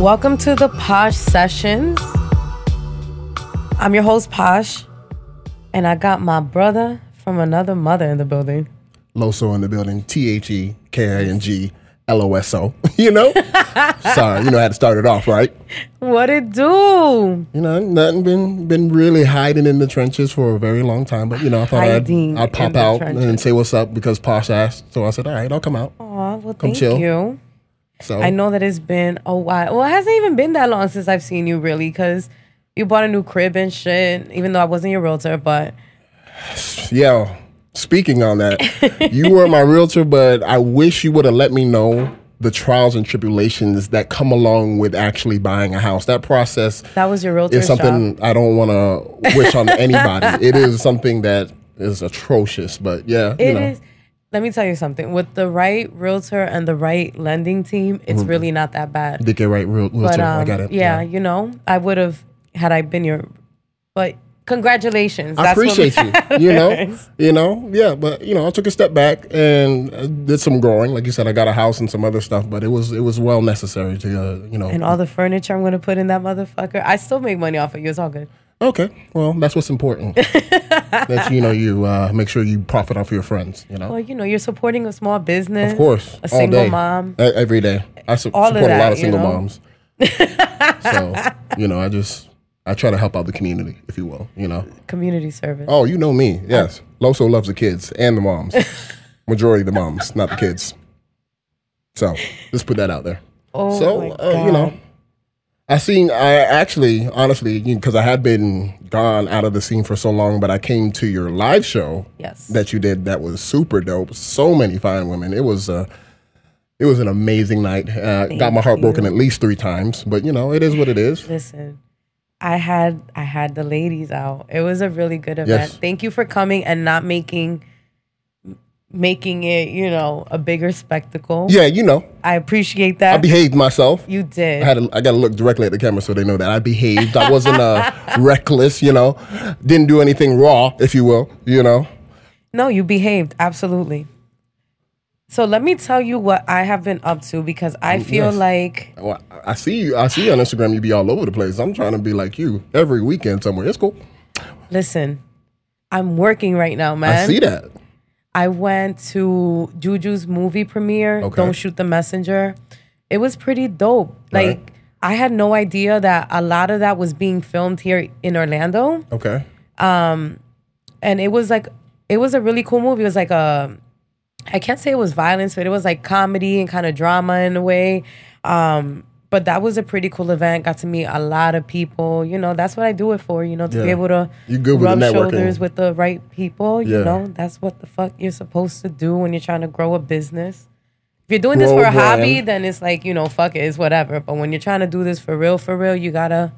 Welcome to the Posh Sessions. I'm your host, Posh, and I got my brother from another mother in the building. Loso in the building. T H E K I N G L O S O. You know? Sorry, you know I had to start it off, right? What it do? You know, nothing been been really hiding in the trenches for a very long time, but you know, I thought I'd, I'd in pop the out trenches. and say what's up because Posh asked. So I said, all right, I'll come out. Aw, well, Come thank chill. you. So I know that it's been a while. Well, it hasn't even been that long since I've seen you, really, because you bought a new crib and shit, even though I wasn't your realtor, but yeah. Speaking on that, you were my realtor, but I wish you would have let me know the trials and tribulations that come along with actually buying a house. That process that was your realtor is something job. I don't want to wish on anybody. It is something that is atrocious, but yeah, you know. is. Let me tell you something. With the right realtor and the right lending team, it's really not that bad. Did get right real, realtor. But um, I got it. yeah, you know, I would have had I been your. But congratulations. I That's what appreciate you. You know, you know, yeah. But you know, I took a step back and did some growing. Like you said, I got a house and some other stuff, but it was it was well necessary to uh, you know. And all the furniture I'm gonna put in that motherfucker. I still make money off of you. It's all good. Okay, well, that's what's important. that you know, you uh, make sure you profit off your friends. You know, Well, you know, you're supporting a small business. of course, A all single mom. e- every day. I su- support a lot that, of single know? moms. so you know, I just I try to help out the community, if you will. You know. Community service. Oh, you know me. Yes. Loso loves the kids and the moms. Majority of the moms, not the kids. So just put that out there. Oh so my uh, you know. I seen. I actually, honestly, because I had been gone out of the scene for so long, but I came to your live show Yes. that you did. That was super dope. So many fine women. It was. Uh, it was an amazing night. Uh, got my heart you. broken at least three times, but you know, it is what it is. Listen, I had I had the ladies out. It was a really good event. Yes. Thank you for coming and not making making it, you know, a bigger spectacle. Yeah, you know, I appreciate that. I behaved myself. you did. I had to, I got to look directly at the camera so they know that I behaved. I wasn't uh, reckless, you know. Didn't do anything raw, if you will, you know. no, you behaved absolutely. So let me tell you what I have been up to because I feel yes. like Well, I see you. I see you on Instagram. You be all over the place. I'm trying to be like you every weekend somewhere. It's cool. listen, I'm working right now, man. I see that. I went to Juju's movie premiere, Okay. Don't Shoot the Messenger. It was pretty dope. Right. Like, I had no idea that a lot of that was being filmed here in Orlando. Okay. Um and it was like, it was a really cool movie. It was like a, I can't say it was violence, but it was like comedy and kind of drama in a way. Um, but that was a pretty cool event. Got to meet a lot of people. You know, that's what I do it for. You know, to be able to You good with the rub networking. shoulders with the right people. You Yeah. know, that's what the fuck you're supposed to do when you're trying to grow a business. If you're doing this for a hobby, then it's like you know, fuck it, it's whatever. But when you're trying to do this for real, for real, you gotta,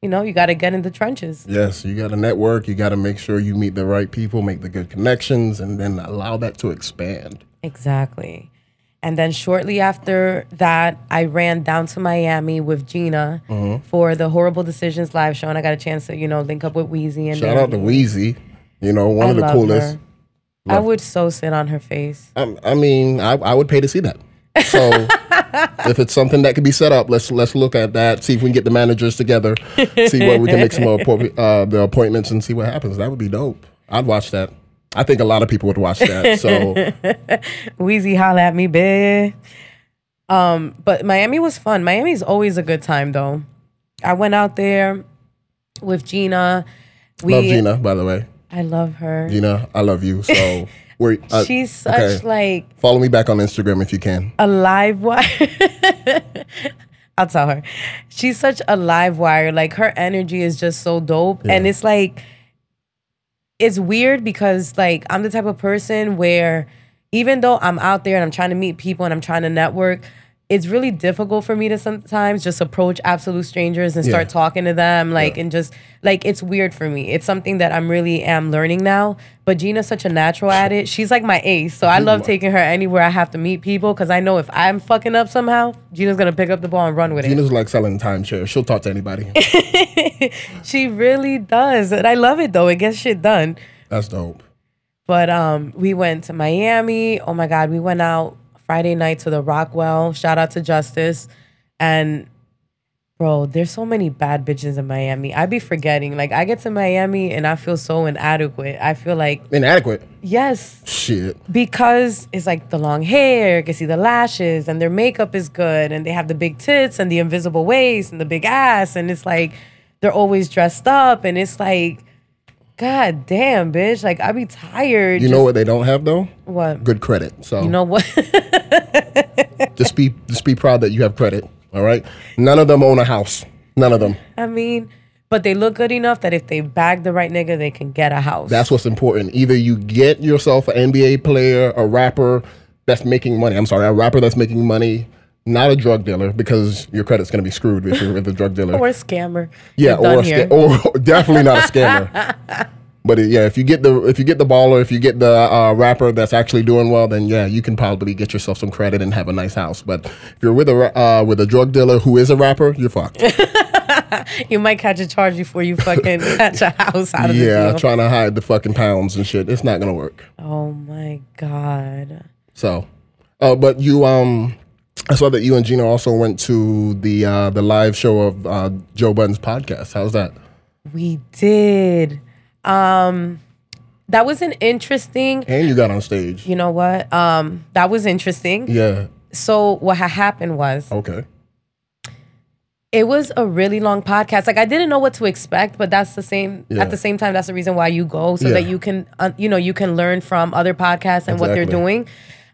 you know, you gotta get in the trenches. Yes, you got to network. You got to make sure you meet the right people, make the good connections, and then allow that to expand. Exactly. And then shortly after that, I ran down to Miami with Gina Mm-hmm. for the Whoreible Decisions live show, and I got a chance to, you know, link up with Weezy and Shout out to. Weezy. You know, one I of the coolest. her. I would so sit on her face. I, I mean, I, I would pay to see that. So if it's something that could be set up, let's let's look at that. See if we can get the managers together. See where we can make some appo- uh, the appointments and see what happens. That would be dope. I'd watch that. I think a lot of people would watch that. So Weezy, holla at me, bitch. Um, but Miami was fun. Miami's always a good time, though. I went out there with Gina. We, love Gina, by the way. I love her. Gina, I love you. So we're uh, She's such okay. like follow me back on Instagram if you can. a live wire. I'll tell her. She's such a live wire. Like her energy is just so dope. And it's like it's weird because like I'm the type of person where even though I'm out there and I'm trying to meet people and I'm trying to network, it's really difficult for me to sometimes just approach absolute strangers and start Yeah. talking to them like Yeah. and just like it's weird for me. It's something that I'm really am learning now. But Gina's such a natural at it. She's like my ace. So I love taking her anywhere I have to meet people because I know if I'm fucking up somehow, Gina's gonna pick up the ball and run with it. Gina's like selling time timeshare. She'll talk to anybody. She really does. And I love it though. It gets shit done. That's dope. But um, we went to Miami. Oh my God, we went out Friday night to the Rockwell. Shout out to Justice. And Bro, there's so many bad bitches in Miami. I'd be forgetting. Like I get to Miami and I feel so inadequate. I feel like Inadequate. yes, Shit. because it's like the long hair, you can see the lashes, and their makeup is good, and they have the big tits and the invisible waist and the big ass, and it's like they're always dressed up, and it's like, god damn, bitch, like I be tired. You know what they don't have though? what? Good credit. So You know what? just be just be proud that you have credit. All right. None of them own a house. None of them. I mean, but they look good enough that if they bag the right nigga, they can get a house. That's what's important. Either you get yourself an NBA player, a rapper that's making money. I'm sorry, a rapper that's making money, not a drug dealer, because your credit's gonna be screwed if you're with a drug dealer. or a scammer. yeah, or, a sca- or definitely not a scammer. But uh, yeah, if you get the if you get the baller, if you get the uh, rapper that's actually doing well, then yeah, you can probably get yourself some credit and have a nice house. But if you're with a uh, with a drug dealer who is a rapper, you're fucked. you might catch a charge before you fucking catch a house out of the yeah, trying to hide the fucking pounds and shit. It's not gonna work. oh my god. So, uh, but you, um, I saw that you and Gina also went to the uh, the live show of uh, Joe Budden's podcast. How's that? We did. Um that was an interesting And you got on stage. you know what? Um that was interesting. Yeah. So what had happened was Okay. it was a really long podcast. Like I didn't know what to expect, but that's the same. Yeah. At the same time, that's the reason why you go, so Yeah. that you can, uh, you know, you can learn from other podcasts and what they're doing.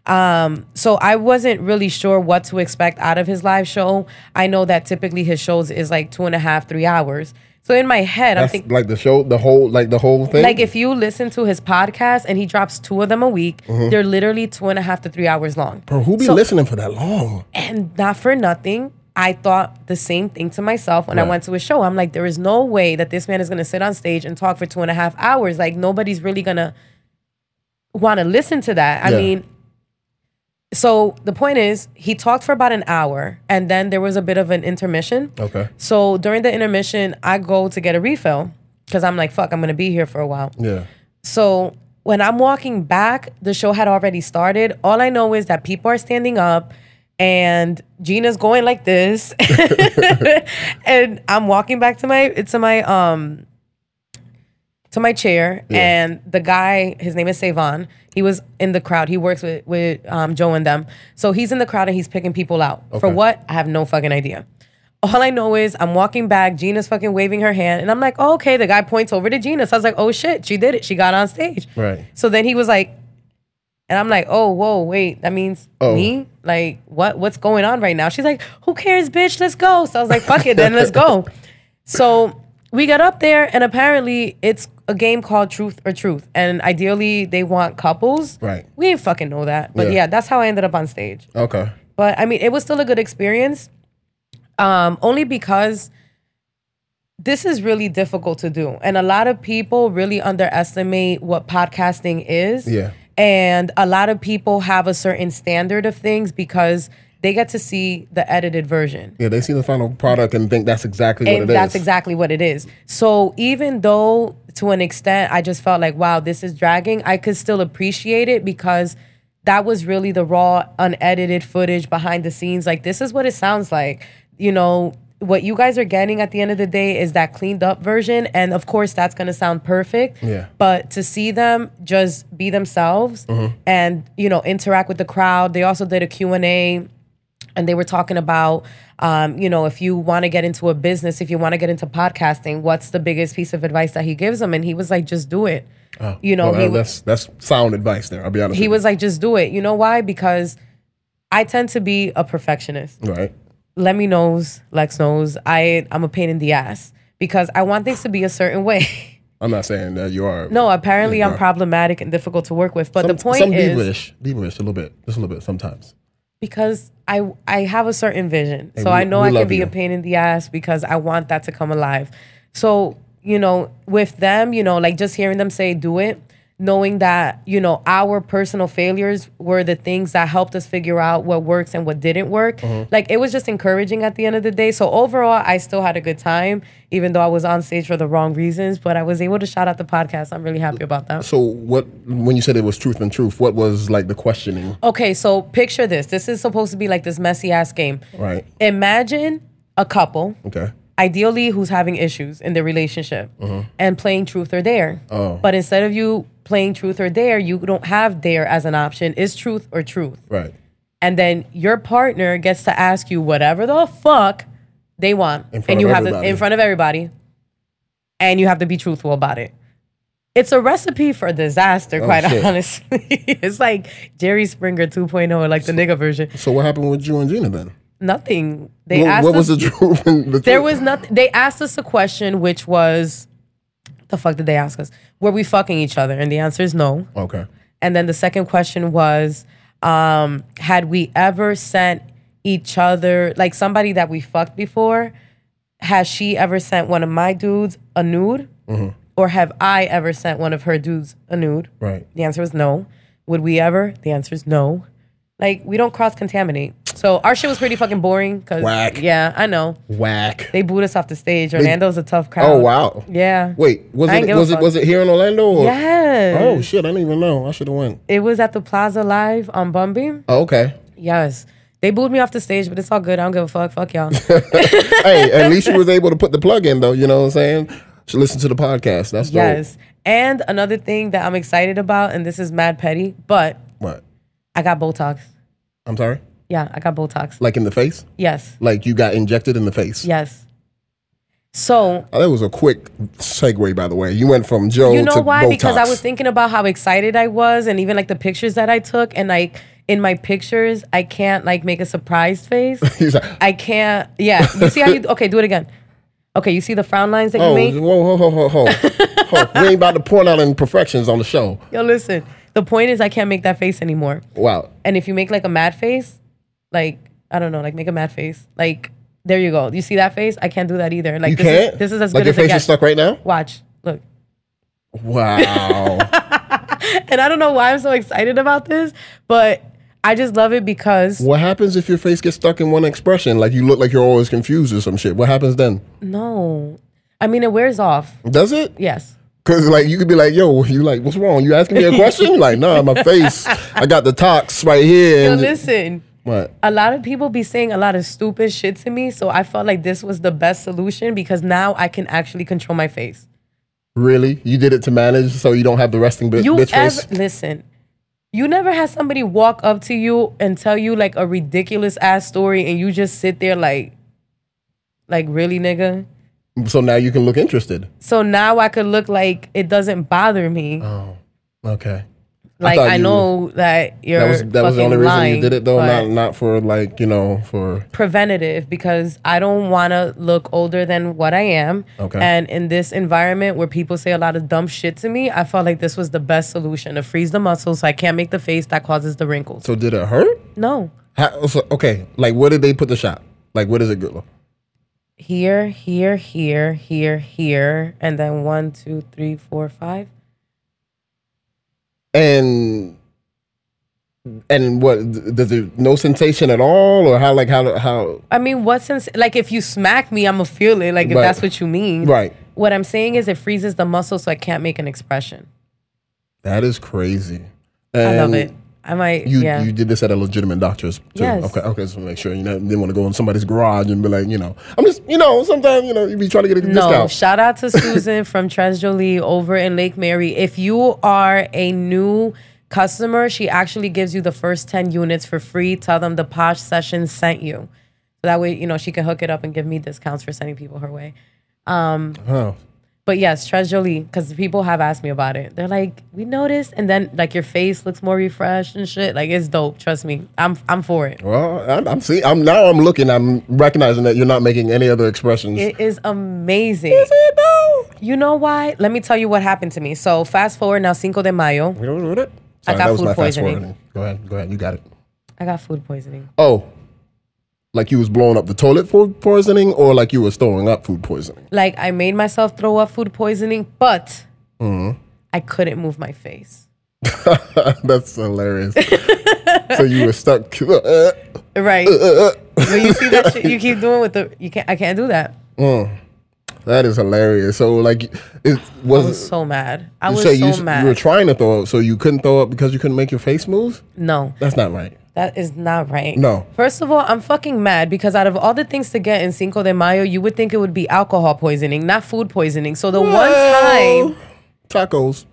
Um, so I wasn't really sure what to expect out of his live show. I know that typically his shows is like two and a half, three hours. So in my head, I'm thinking. like the show, the whole, like the whole thing. Like if you listen to his podcast and he drops two of them a week, they're literally two and a half to three hours long. Bro, who be So- listening for that long? And not for nothing, I thought the same thing to myself when I went to his show. I'm like, there is no way that this man is gonna sit on stage and talk for two and a half hours. Like nobody's really gonna want to listen to that. I Yeah. mean, so the point is, he talked for about an hour, and then there was a bit of an intermission. Okay. So during the intermission, I go to get a refill because I'm like, fuck, I'm gonna be here for a while. Yeah. So when I'm walking back, the show had already started. All I know is that people are standing up and Gina's going like this. and I'm walking back to my to my um to my chair Yeah. and the guy, his name is Savon, he was in the crowd. He works with with um, Joe and them. So he's in the crowd and he's picking people out. For what? I have no fucking idea. All I know is I'm walking back, Gina's fucking waving her hand, and I'm like, oh, okay. The guy points over to Gina. So I was like, oh shit, she did it. She got on stage. Right. So then he was like, and I'm like, oh, whoa, wait, that means Oh. me? Like, what what's going on right now? She's like, who cares, bitch? Let's go. So I was like, fuck it, then let's go. So we got up there, and apparently it's a game called Truth or Truth. And ideally they want couples. Right. We didn't fucking know that. But Yeah. yeah, that's how I ended up on stage. Okay. But I mean, it was still a good experience. Um, only because this is really difficult to do. And a lot of people really underestimate what podcasting is. Yeah. And a lot of people have a certain standard of things because they get to see the edited version. Yeah, they see the final product and think that's exactly what And it is. that's exactly what it is. So even though to an extent I just felt like, wow, this is dragging, I could still appreciate it because that was really the raw, unedited footage behind the scenes. Like this is what it sounds like. You know, what you guys are getting at the end of the day is that cleaned up version. And of course that's gonna sound perfect. Yeah. But to see them just be themselves Mm-hmm. and, you know, interact with the crowd. They also did a Q&A and they were talking about um, you know if you want to get into a business if you want to get into podcasting what's the biggest piece of advice that he gives them and he was like just do it you know Well, he, that's that's sound advice there. I'll be honest. he was like just do it you know why because i tend to be a perfectionist right. lemmy knows lex knows i i'm a pain in the ass because i want things to be a certain way I'm not saying that you are. no apparently i'm are. problematic and difficult to work with but Some, the point some is diva-ish, diva-ish a little bit, just a little bit sometimes. Because I I have a certain vision. So we- I know I can be you. a pain in the ass because I want that to come alive. So, you know, with them, you know, like just hearing them say do it, knowing that, you know, our personal failures were the things that helped us figure out what works and what didn't work. Uh-huh. Like it was just encouraging at the end of the day. So overall, I still had a good time even though I was on stage for the wrong reasons, but I was able to shout out the podcast. I'm really happy about that. So what? When you said it was truth and truth, what was like the questioning? Okay, so picture this. This is supposed to be like this messy ass game. Right. Imagine a couple, Okay. ideally who's having issues in their relationship, and playing truth or dare. Oh. But instead of you playing truth or dare, you don't have dare as an option. Is truth or truth? Right. and then your partner gets to ask you whatever the fuck they want, In front and you of have to in front of everybody, and you have to be truthful about it. It's a recipe for disaster, oh, quite Oh, shit. honestly. it's like Jerry Springer 2.0, or like the nigga version. So what happened with you and Gina then? Nothing. They What, asked what us. was the truth? the there truth? was nothing. They asked us a question, which was, the fuck did they ask us? Were we fucking each other? And the answer is no. Okay. And then the second question was, um, had we ever sent each other, like somebody that we fucked before, has she ever sent one of my dudes a nude? Or have I ever sent one of her dudes a nude? Right. The answer was no. Would we ever? The answer is no. Like, we don't cross contaminate. So our shit was pretty fucking boring. Cause, Whack. Yeah, I know. Whack. They booed us off the stage. Orlando's a tough crowd. Oh wow. Yeah. Wait, was I ain't it give a was it fuck. was it here in Orlando? Or? Yes. Oh shit, I didn't even know. I should have went. It was at the Plaza Live on Bumby. Oh, okay. Yes. They booed me off the stage, but it's all good. I don't give a fuck. Fuck y'all. hey, at least you was able to put the plug in though. You know what I'm saying? Should listen to the podcast. That's dope. yes. And another thing that I'm excited about, and this is mad petty, but What? I got Botox. I'm sorry. Yeah, I got Botox. Like in the face? Yes. Like you got injected in the face? Yes. So Oh, that was a quick segue, by the way. You went from Joe you know why? Botox. Because I was thinking about how excited I was, and even like the pictures that I took, and like in my pictures, I can't like make a surprised face. Like, I can't. Yeah. You see how you? Okay, do it again. Okay, you see the frown lines that you oh, make? whoa, whoa, whoa, whoa, whoa. We ain't about to point out imperfections on the show. Yo, listen. The point is, I can't make that face anymore. Wow. And if you make like a mad face, like I don't know, like make a mad face, like there you go. You see that face? I can't do that either. Like You this can't? Is, this is as like good your as it face is gets. stuck right now? Watch, look. Wow. And I don't know why I'm so excited about this, but I just love it because what happens if your face gets stuck in one expression? Like you look like you're always confused or some shit. What happens then? no, I mean it wears off. Does it? Yes. Cause like you could be like, yo, you like, what's wrong? You asking me a question? like, nah, my face. I got the tox right here. Yo, And listen. What? A lot of people be saying a lot of stupid shit to me, so I felt like this was the best solution because now I can actually control my face. Really? You did it to manage so you don't have the resting You bitch ever face? listen? You never had somebody walk up to you and tell you like a ridiculous ass story, and you just sit there like, like really, nigga. So now you can look interested. So now I could look like it doesn't bother me. Oh, okay. Like I, you- know that you're That was that was the only reason lying, you did it though, not not for like you know for preventative because I don't want to look older than what I am. Okay. And in this environment where people say a lot of dumb shit to me, I felt like this was the best solution to freeze the muscles so I can't make the face that causes the wrinkles. so did it hurt? No. How, so, okay, like where did they put the shot? Like where does it go? here, here, here, here, here, and then one, two, three, four, five. And and what does it no sensation at all or how like how how I mean, what sense? Like, if you smack me, I'm gonna feel it. Like, if Right. that's what you mean. right? What I'm saying is, it freezes the muscle, so I can't make an expression. That is crazy. I love it. I might. You yeah. you did this at a legitimate doctor's too. Yes. Okay, okay, so make sure you know, didn't want to go in somebody's garage and be like, you know, I'm just you know, sometimes you know you be trying to get a no, discount. shout out to Susan from Tres Jolie over in Lake Mary. If you are a new customer, she actually gives you the first 10 units for free. Tell them the Posh Session sent you. So that way, you know, she can hook it up and give me discounts for sending people her way. Oh. But yes, Tres Jolie, because people have asked me about it. They're like, we noticed, and then like your face looks more refreshed and shit. Like it's dope. Trust me, I'm I'm for it. Well, I'm, I'm see. I'm now. I'm looking. I'm recognizing that you're not making any other expressions. It is amazing. Is it though? You know why? Let me tell you what happened to me. So fast forward now, Cinco de Mayo. You know what it? I got food poisoning. Go ahead. Go ahead. You got it. I got food poisoning. Oh, like you was blowing up the toilet food poisoning, or like you was throwing up food poisoning. Like I made myself throw up food poisoning, but Mm-hmm. I couldn't move my face. That's hilarious. so you were stuck. Right. but you see that shit you keep doing with the you can't I can't do that. that is hilarious. So like, it I was. was so mad. I was say so you, mad. you were trying to throw up, so you couldn't throw up because you couldn't make your face move. no. That's not right. That is not right. No. First of all, I'm fucking mad because out of all the things to get in Cinco de Mayo, you would think it would be alcohol poisoning, not food poisoning. So the one time, tacos.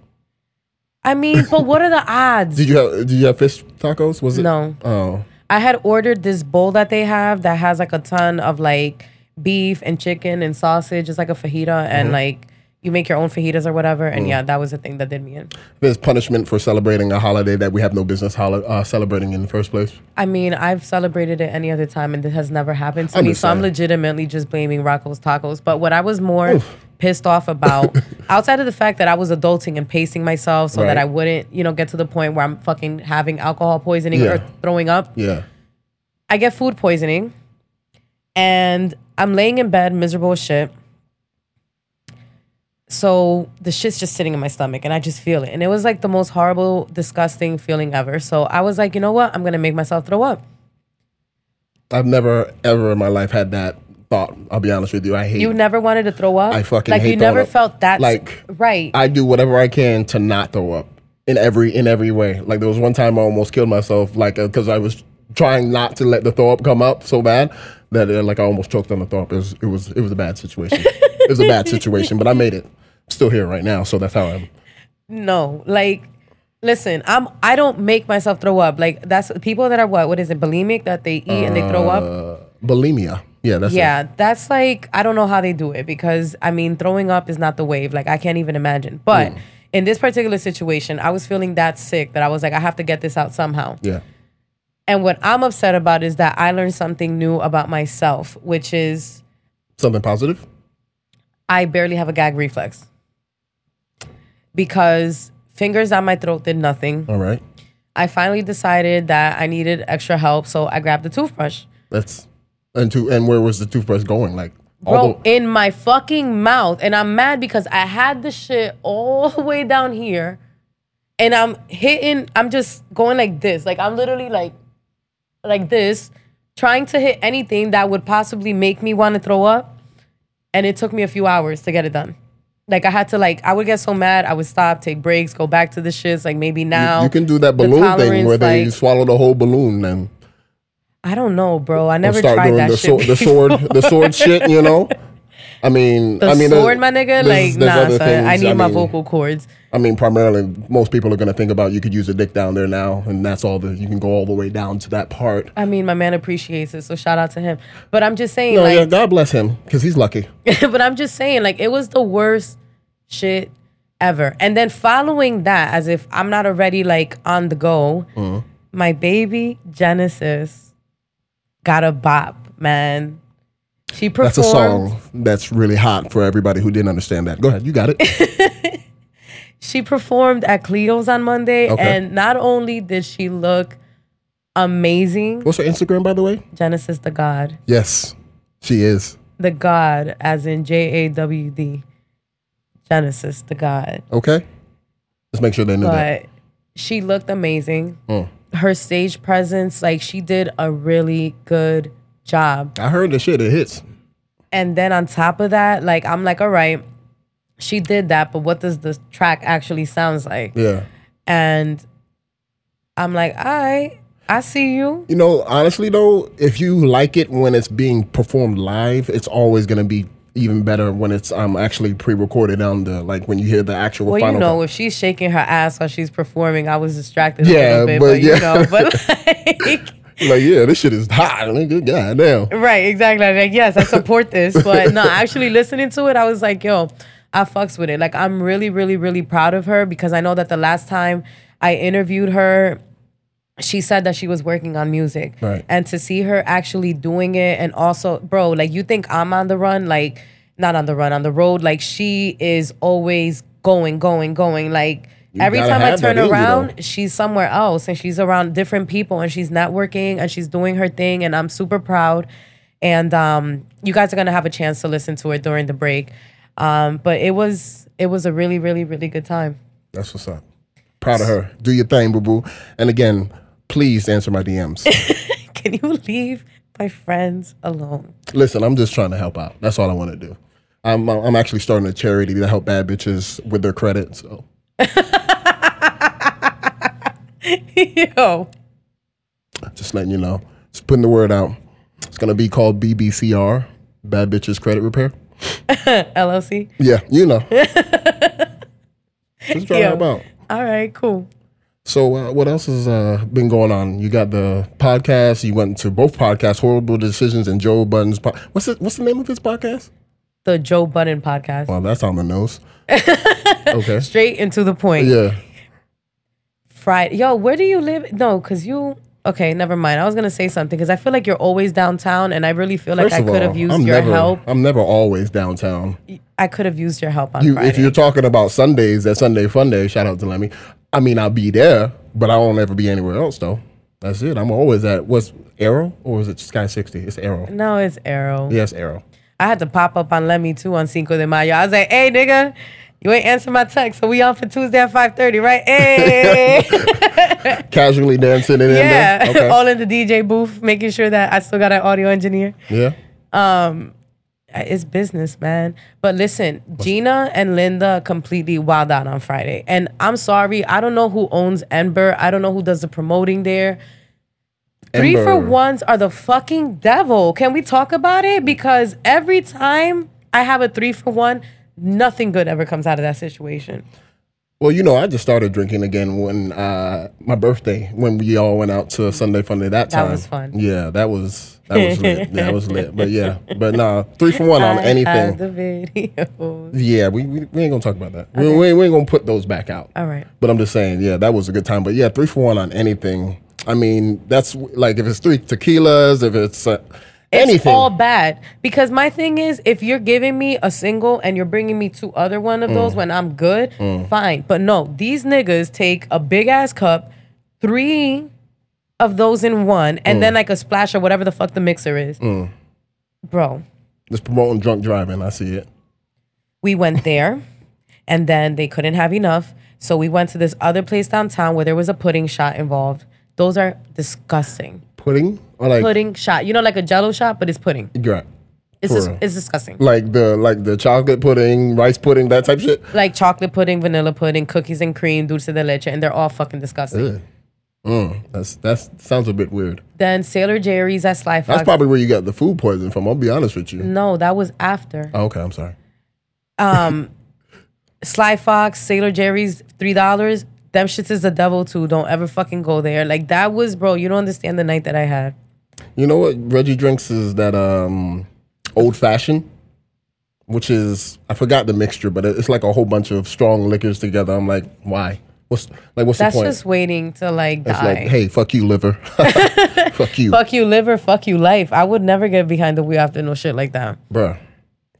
I mean, but what are the odds? Did you have Did you have fish tacos? Was it No. Oh, I had ordered this bowl that they have that has like a ton of like beef and chicken and sausage. It's like a fajita and mm-hmm. like you make your own fajitas or whatever. And yeah, that was the thing that did me in. there's punishment for celebrating a holiday that we have no business holi- uh, celebrating in the first place. I mean, I've celebrated it any other time and this has never happened to I'm me. So I'm legitimately just blaming Rocco's Tacos. But what I was more pissed off about, outside of the fact that I was adulting and pacing myself so that I wouldn't, you know, get to the point where I'm fucking having alcohol poisoning Yeah. or throwing up, Yeah. I get food poisoning and I'm laying in bed miserable as shit. So the shit's just sitting in my stomach and I just feel it. And it was like the most horrible, disgusting feeling ever. So I was like, you know what? I'm gonna make myself throw up. I've never ever in my life had that thought. I'll be honest with you. I hate. You never wanted to throw up? I fucking like you never up. felt that Like, right. I do whatever I can to not throw up in every in every way. Like there was one time I almost killed myself, like because I was trying not to let the throw up come up so bad that uh, like I almost choked on the throw up. It was it was it was a bad situation. it was a bad situation, but I made it. Still here right now, so that's how I'm. no, like listen, I'm I don't make myself throw up. Like that's people that are what? What is it? Bulimic that they eat and they throw up? Uh, bulimia. Yeah, that's it. Yeah, that's like I don't know how they do it because I mean throwing up is not the wave. Like I can't even imagine. But Mm. in this particular situation, I was feeling that sick that I was like, I have to get this out somehow. Yeah. And what I'm upset about is that I learned something new about myself, which is Something positive. I barely have a gag reflex. Because fingers down my throat did nothing. All right. I finally decided that I needed extra help, so I grabbed the toothbrush. That's and to and where was the toothbrush going? Like Bro, the, in my fucking mouth. And I'm mad because I had the shit all the way down here. And I'm hitting, I'm just going like this. Like I'm literally like like this, trying to hit anything that would possibly make me want to throw up. And it took me a few hours to get it done. Like I had to like I would get so mad, I would stop, take breaks, go back to the shits. Like maybe now you can do that balloon thing where they like- swallow the whole balloon and I don't know, bro. I never start tried doing that the, shit. sword, the sword, the sword shit. You know, I mean, The I mean, sword, uh, my nigga. there's- Like, there's nah, son. I need my mean, vocal cords. I mean, primarily, most people are going to think about you could use a dick down there now, and that's all the you can go all the way down to that part. I mean, my man appreciates it, so shout out to him. But I'm just saying, No, like, yeah, God bless him because he's lucky. but I'm just saying, like, it was the worst shit ever. And then following that, as if I'm not already like on the go, Mm-hmm. my baby Genesis got a bop, man. She performed. That's a song that's really hot for everybody who didn't understand that. Go ahead, you got it. She performed at Cleo's on Monday, Okay. and not only did she look amazing, What's her Instagram, by the way? Genesis the Gawd, Yes, she is. the Gawd, as in J A W D, Genesis the Gawd. Okay, let's make sure they know that. but she looked amazing. Mm. Her stage presence, like she did a really good job. I heard the shit. It hits. And then on top of that, like I'm like, all right, she did that, but what does the track actually sounds like? Yeah. And I'm like, all right, I see you. You know, honestly though, if you like it when it's being performed live, it's always gonna be even better when it's um actually pre-recorded on the like when you hear the actual Well, you know, if she's shaking her ass while she's performing, I was distracted a Yeah, little bit, but but, yeah. you know, but like like yeah, this shit is hot. Good Nigga, goddamn. Right, exactly. I'm like, yes, I support this. But no, actually listening to it, I was like, yo, I fucks with it. Like, I'm really, really, really proud of her because I know that the last time I interviewed her, she said that she was working on music. Right. And to see her actually doing it and also, bro, like, you think I'm on the run? Like, not on the run, on the road. Like, she is always going, going, going. Like, You every time I turn that in you, though. around, she's somewhere else and she's around different people and she's networking and she's doing her thing and I'm super proud. And um, you guys are gonna have a chance to listen to it during the break. Um, but it was it was a really really really good time. That's what's up. Proud of her. Do your thing, boo boo. And again, please answer my DMs. Can you leave my friends alone? Listen, I'm just trying to help out. That's all I want to do. I'm I'm actually starting a charity to help bad bitches with their credit. So Yo, Just letting you know. Just putting the word out. It's gonna be called BBCR, Bad Bitches Credit Repair. LLC. Yeah, you know. Trying Yeah. about. All right, cool. So, uh, what else has uh, been going on? You got the podcast. You went to both podcasts, Whoreible Decisions and Joe Budden's. Po- what's it, What's the name of his podcast? The Joe Budden podcast. Well, that's on the nose. okay. Straight into the point. Yeah. Friday. Yo, where do you live? No, because you. Okay, never mind. I was gonna say something because I feel like you're always downtown, and I really feel like First I of could all, have used I'm your never, help. I'm never always downtown. I could have used your help on You, Friday. if you're talking about Sundays, that Sunday Fun Day, shout out to Lemy. I mean, I'll be there, but I won't ever be anywhere else though. That's it. I'm always at what's Aero or is it Sky 60? It's Aero. no, it's Aero. Yes, Aero. I had to pop up on Lemmy too on Cinco de Mayo. I was like, "Hey, nigga, you ain't answer my text, so we on for Tuesday at 5:30, right? Hey, Casually dancing in yeah, there. Okay. all in the DJ booth, making sure that I still got an audio engineer. yeah. Um, it's business, man. But listen, Gina and Linda completely wild out on Friday. And I'm sorry, I don't know who owns Ember. I don't know who does the promoting there. Three for ones are the fucking devil. Can we talk about it? Because every time I have a three for one, nothing good ever comes out of that situation. Well, you know, I just started drinking again when uh, my birthday, when we all went out to Sunday Fun Day that That was fun. Yeah, that was that was lit. That was lit. But yeah, but nah, three for one on I anything. have the videos. Yeah, we, we, we ain't gonna talk about that. We, we, ain't, we ain't gonna put those back out. All right. But I'm just saying, yeah, that was a good time. But yeah, three for one on anything. I mean, that's like if it's three tequilas, if it's uh, It's all bad because my thing is, if you're giving me a single and you're bringing me two other one of Mm. those when I'm good, fine. But no, these niggas take a big ass cup, three of those in one, and Mm. then like a splash or whatever the fuck the mixer is, bro. just promoting drunk driving. I see it. we went there and then they couldn't have enough. So we went to this other place downtown where there was a pudding shot involved. Those are disgusting. Pudding or like Pudding shot. You know, like a jello shot, but it's pudding. right. It's real. it's disgusting. like the like the chocolate pudding, rice pudding, that type shit. Like chocolate pudding, vanilla pudding, cookies and cream, dulce de leche, and they're all fucking disgusting. Ugh. Mm, that's that's sounds a bit weird. Then Sailor Jerry's at Sly Fox. That's probably where you got the food poison from. I'll be honest with you. no, that was after. Oh, okay, I'm sorry. Um, Sly Fox, Sailor Jerry's, three dollars. Them shits is the devil too. Don't ever fucking go there. Like that was, bro. You don't understand the night that I had. You know what Reggie drinks is that um old fashioned, which is I forgot the mixture, but it's like a whole bunch of strong liquors together. I'm like, why? What's like what's That's the point? just waiting to like it's die. like, hey, fuck you, liver. fuck you, fuck you, liver. Fuck you, life. I would never get behind the wheel after no shit like that. bruh.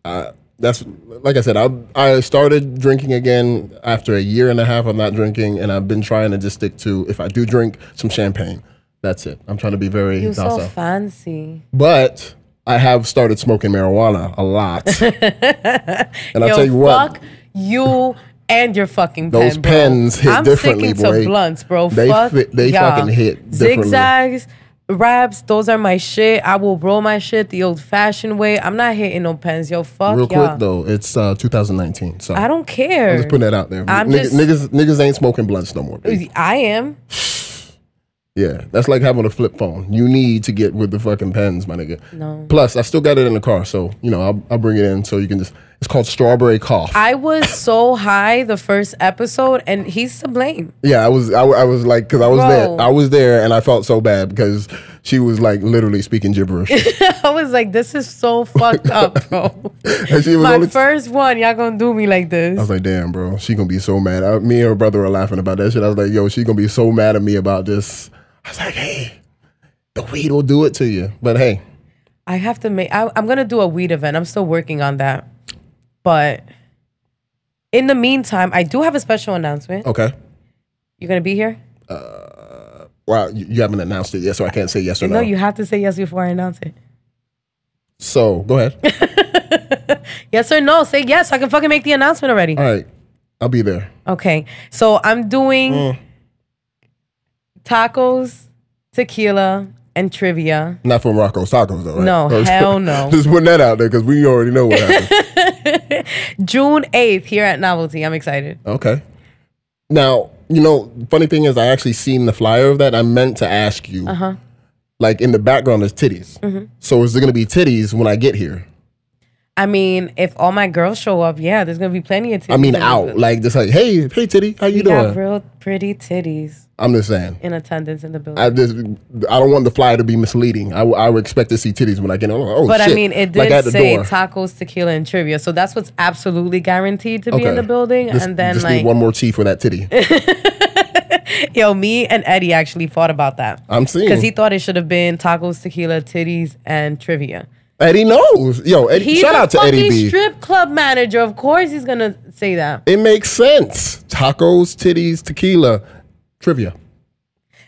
Uh, that's like I said. I I started drinking again after a year and a half of not drinking, and I've been trying to just stick to if I do drink some champagne. That's it. I'm trying to be very You so fancy. But I have started smoking marijuana a lot. and I'll Yo, tell you what, fuck you and your fucking Those pen, pens hit I'm differently, sticking boy. to blunts, bro. They fuck fit- they y'all. fucking hit differently. Zigzags, wraps, those are my shit. I will roll my shit the old fashioned way. I'm not hitting no pens, yo. Fuck real y'all. quick though, it's uh, 2019. So I don't care. I'm just putting that out there. I'm Niggas, just- niggas, niggas ain't smoking blunts no more. baby. I am. Yeah, that's like having a flip phone. You need to get with the fucking pens, my nigga. No. Plus, I still got it in the car, so you know I'll, I'll bring it in so you can just. It's called strawberry cough. I was so high the first episode, and he's to blame. yeah, I was. I, I was like, because I was Bro. there. I was there, and I felt so bad because she was like literally speaking gibberish. I was like, this is so fucked up, bro. and she was My first one, y'all gonna do me like this? I was like, damn, bro, she gonna be so mad. I, me and her brother were laughing about that shit. I was like, yo, she gonna be so mad at me about this. I was like, hey, the weed will do it to you. But hey, I have to make. I, I'm gonna do a weed event. I'm still working on that, but in the meantime, I do have a special announcement. okay. You're gonna be here. Wow, you, you haven't announced it yet, so I can't say yes or no. No, you have to say yes before I announce it. so go ahead. Yes or no? Say yes. I can fucking make the announcement already. All right, I'll be there. Okay, so I'm doing Mm. Tacos, tequila, and trivia. Not from Rocco's Tacos though, right? No, hell no. Just putting that out there because we already know what happened. June 8th here at Novelty. I'm excited. okay. Now, you know, funny thing is, I actually seen the flyer of that. I meant to ask you. Uh-huh. like in the background there's titties. Mm-hmm. So is there gonna be titties when I get here? I mean, if all my girls show up, yeah, there's gonna be plenty of titties. I mean out. Like just like, hey, hey titty, how you we got doing? real pretty titties I'm just saying. in attendance in the building. I just I don't want the flyer to be misleading. I, I would expect to see titties when I get in. Oh but shit. I mean, it like did the say door. tacos, tequila, and trivia, so that's what's absolutely guaranteed to be in the building. Just, and then just like, need one more T for that titty. yo, me and Eddie actually fought about that I'm seeing. because he thought it should have been tacos, tequila, titties, and trivia. Eddie knows. Yo, Eddie, He's shout out to Eddie B. strip club manager. Of course, he's gonna say that. It makes sense. Tacos, titties, tequila, trivia.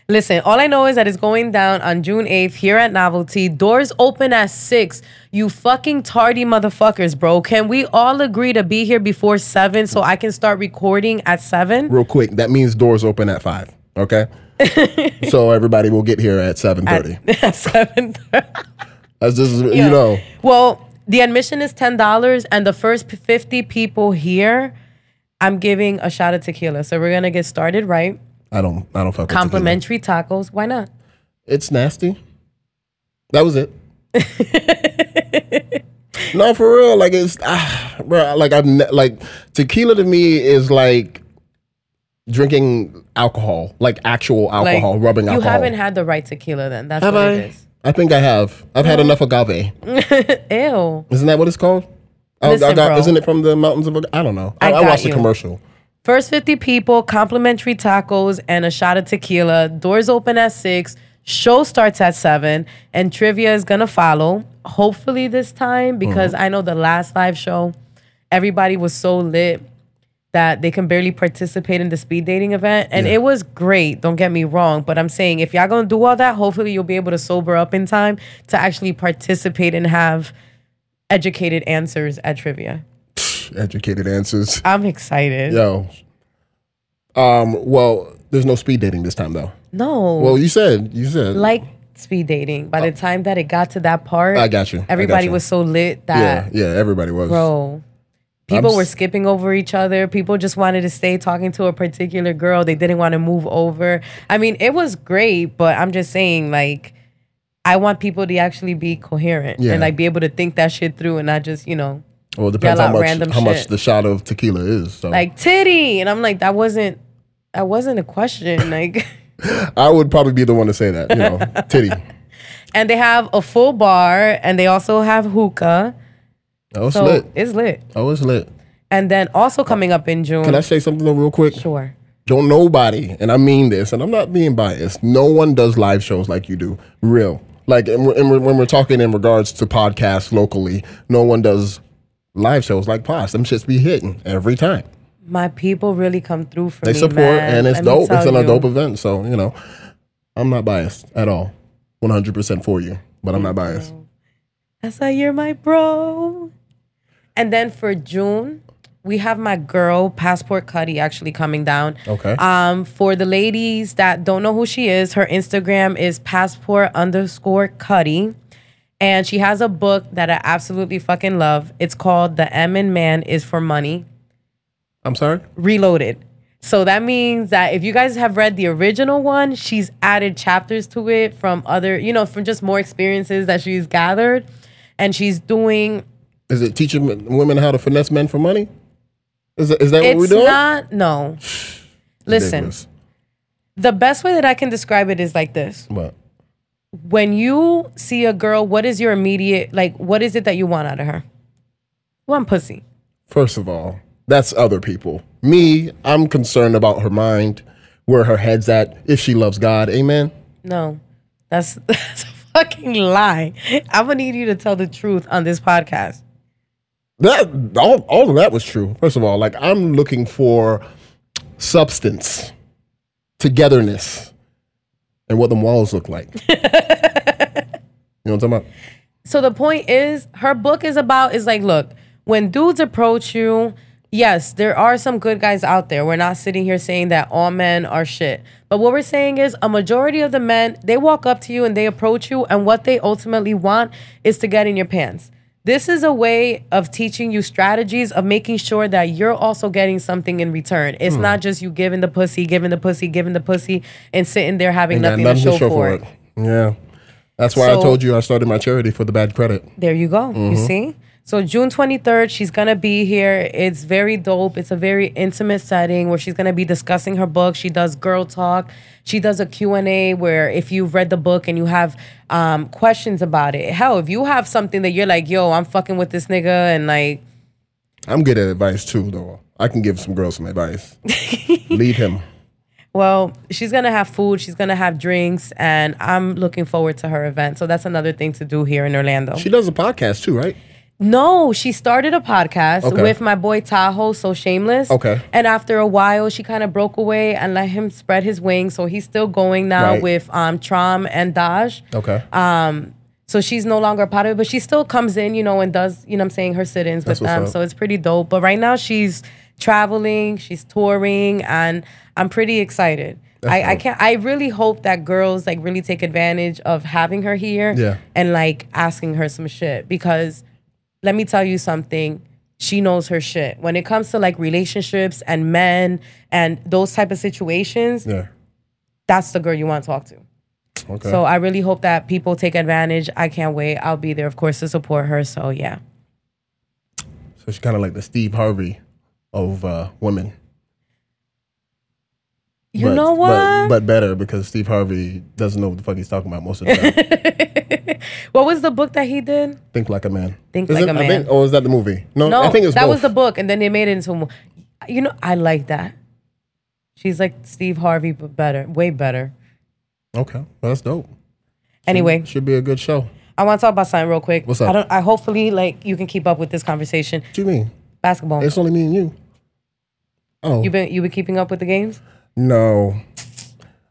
Listen, all I know is that it's going down on June 8th here at Novelty. Doors open at 6. You fucking tardy motherfuckers, bro. Can we all agree to be here before 7 so I can start recording at 7? Real quick, that means doors open at five. Okay. so everybody will get here at seven thirty. At 7. That's just you know. Well, the admission is $10 and the first 50 people here, I'm giving a shot of tequila. So we're going to get started right. I don't. I don't fuck. Complimentary tacos. Why not? It's nasty. That was it. no, for real. Like it's, ah, bro. Like I've ne- like tequila to me is like drinking alcohol, like actual alcohol, rubbing you alcohol. You haven't had the right tequila then. That's Have what I? it is. I think I have. I've had oh. enough agave. Ew. Isn't that what it's called? Al- Listen, aga- bro. Isn't it from the mountains of? I don't know. I, I I got watched the you. commercial. First 50 people, complimentary tacos, and a shot of tequila. Doors open at 6. Show starts at 7. And trivia is going to follow. Hopefully this time, because mm-hmm. I know the last live show, everybody was so lit that they can barely participate in the speed dating event. And Yeah. it was great, don't get me wrong. But I'm saying if y'all to do all that, hopefully you'll be able to sober up in time to actually participate and have educated answers at trivia. Educated answers. I'm excited. Yo. Um. Well, there's no speed dating this time though. No. Well, you said you said like speed dating. By the time that it got to that part, I got you. I got Everybody you. was so lit that Yeah, yeah. Everybody was. bro. People I'm were skipping over each other. People just wanted to stay talking to a particular girl. They didn't want to move over. I mean, it was great, but I'm just saying, like, I want people to actually be coherent Yeah. and like be able to think that shit through and not just, you know, Well, it depends Yell how much random how much shit. the shot of tequila is. So like titty. And I'm like, that wasn't that wasn't a question. Like I would probably be the one to say that. You know, titty. and they have a full bar and they also have hookah. Oh, it's So lit. it's lit. Oh, it's lit. And then also coming up in June. Can I say something though, real quick? Sure. Don't nobody, and I mean this, and I'm not being biased. No one does live shows like you do. Real. Like, and we're, and we're, when we're talking in regards to podcasts locally, no one does live shows like Posh. Them shits be hitting every time. My people really come through for They me. support, man. and it's Let dope. It's an, a you. dope event. So, you know, I'm not biased at all. 100% for you, but I'm not biased. That's why you're my bro. And then for June, we have my girl Passport Cutty actually coming down. Okay. Um, for the ladies that don't know who she is, her Instagram is passport underscore Cutty. And she has a book that I absolutely fucking love. It's called The M in Man is for Money. I'm sorry? Reloaded. So that means that if you guys have read the original one, she's added chapters to it from other, you know, from just more experiences that she's gathered. And she's doing Is it teaching women how to finesse men for money? Is that, is that what we're doing? it's not no. Listen, Ridiculous. the best way that I can describe it is like this. What? When you see a girl, what is your immediate like what is it that you want out of her? One pussy. First of all, that's other people. Me, I'm concerned about her mind, where her head's at, if she loves God. Amen. No. That's that's a fucking lie. I'm gonna need you to tell the truth on this podcast. That all, all of that was true. First of all, like I'm looking for substance, togetherness, and what the walls look like. you know what I'm talking about? So the point is, her book is about is like, look, when dudes approach you, yes, there are some good guys out there. We're not sitting here saying that all men are shit. But what we're saying is a majority of the men, they walk up to you and they approach you, and what they ultimately want is to get in your pants. This is a way of teaching you strategies of making sure that you're also getting something in return. It's Hmm. not just you giving the pussy, giving the pussy, giving the pussy, and sitting there having Ain't got nothing to show, for it. Yeah. That's why I told you I started my charity for the bad credit. There you go. You see? So June 23rd, she's going to be here. It's very dope. It's a very intimate setting where she's going to be discussing her book. She does girl talk. She does a Q&A where if you've read the book and you have um, questions about it. Hell, if you have something that you're like, "Yo, I'm fucking with this nigga," and like I'm good at advice too, though. I can give some girls some advice. Leave him. Well, she's gonna have food, she's gonna have drinks, and I'm looking forward to her event. So that's another thing to do here in Orlando. She does a podcast too, right? No, she started a podcast Okay. with my boy Tahoe, so shameless. Okay. And after a while, she kind of broke away and let him spread his wings. So he's still going now Right. with um Trom and Daj. Okay. So she's no longer a part of it, but she still comes in, you know, and does, you know what I'm saying, her sit-ins with That's what's them. up. So it's pretty dope. But right now she's traveling, she's touring, and I'm pretty excited. I, I dope. can't I really hope that girls like really take advantage of having her here Yeah. and like asking her some shit because let me tell you something she knows her shit when it comes to like relationships and men and those type of situations yeah. that's the girl you want to talk to Okay. so I really hope that people take advantage. I can't wait. I'll be there, of course, to support her. So yeah. So she's kind of like the Steve Harvey of uh, women. You But- know what? But, but better because Steve Harvey doesn't know what the fuck he's talking about most of the time. what was the book that he did? think like a man. Think Is Like it- a Man. think- or is that the movie? No, No, I think it's that both. was the book, and then they made it into a movie. You know, I like that. She's like Steve Harvey, but better, way better. Okay, well, that's dope. Anyway, Should be a good show. I want to talk about something real quick. What's up? I don't. I hopefully like you can keep up with this conversation. What do you mean? Basketball. It's only me and you. Oh you been you been keeping up with the games? No,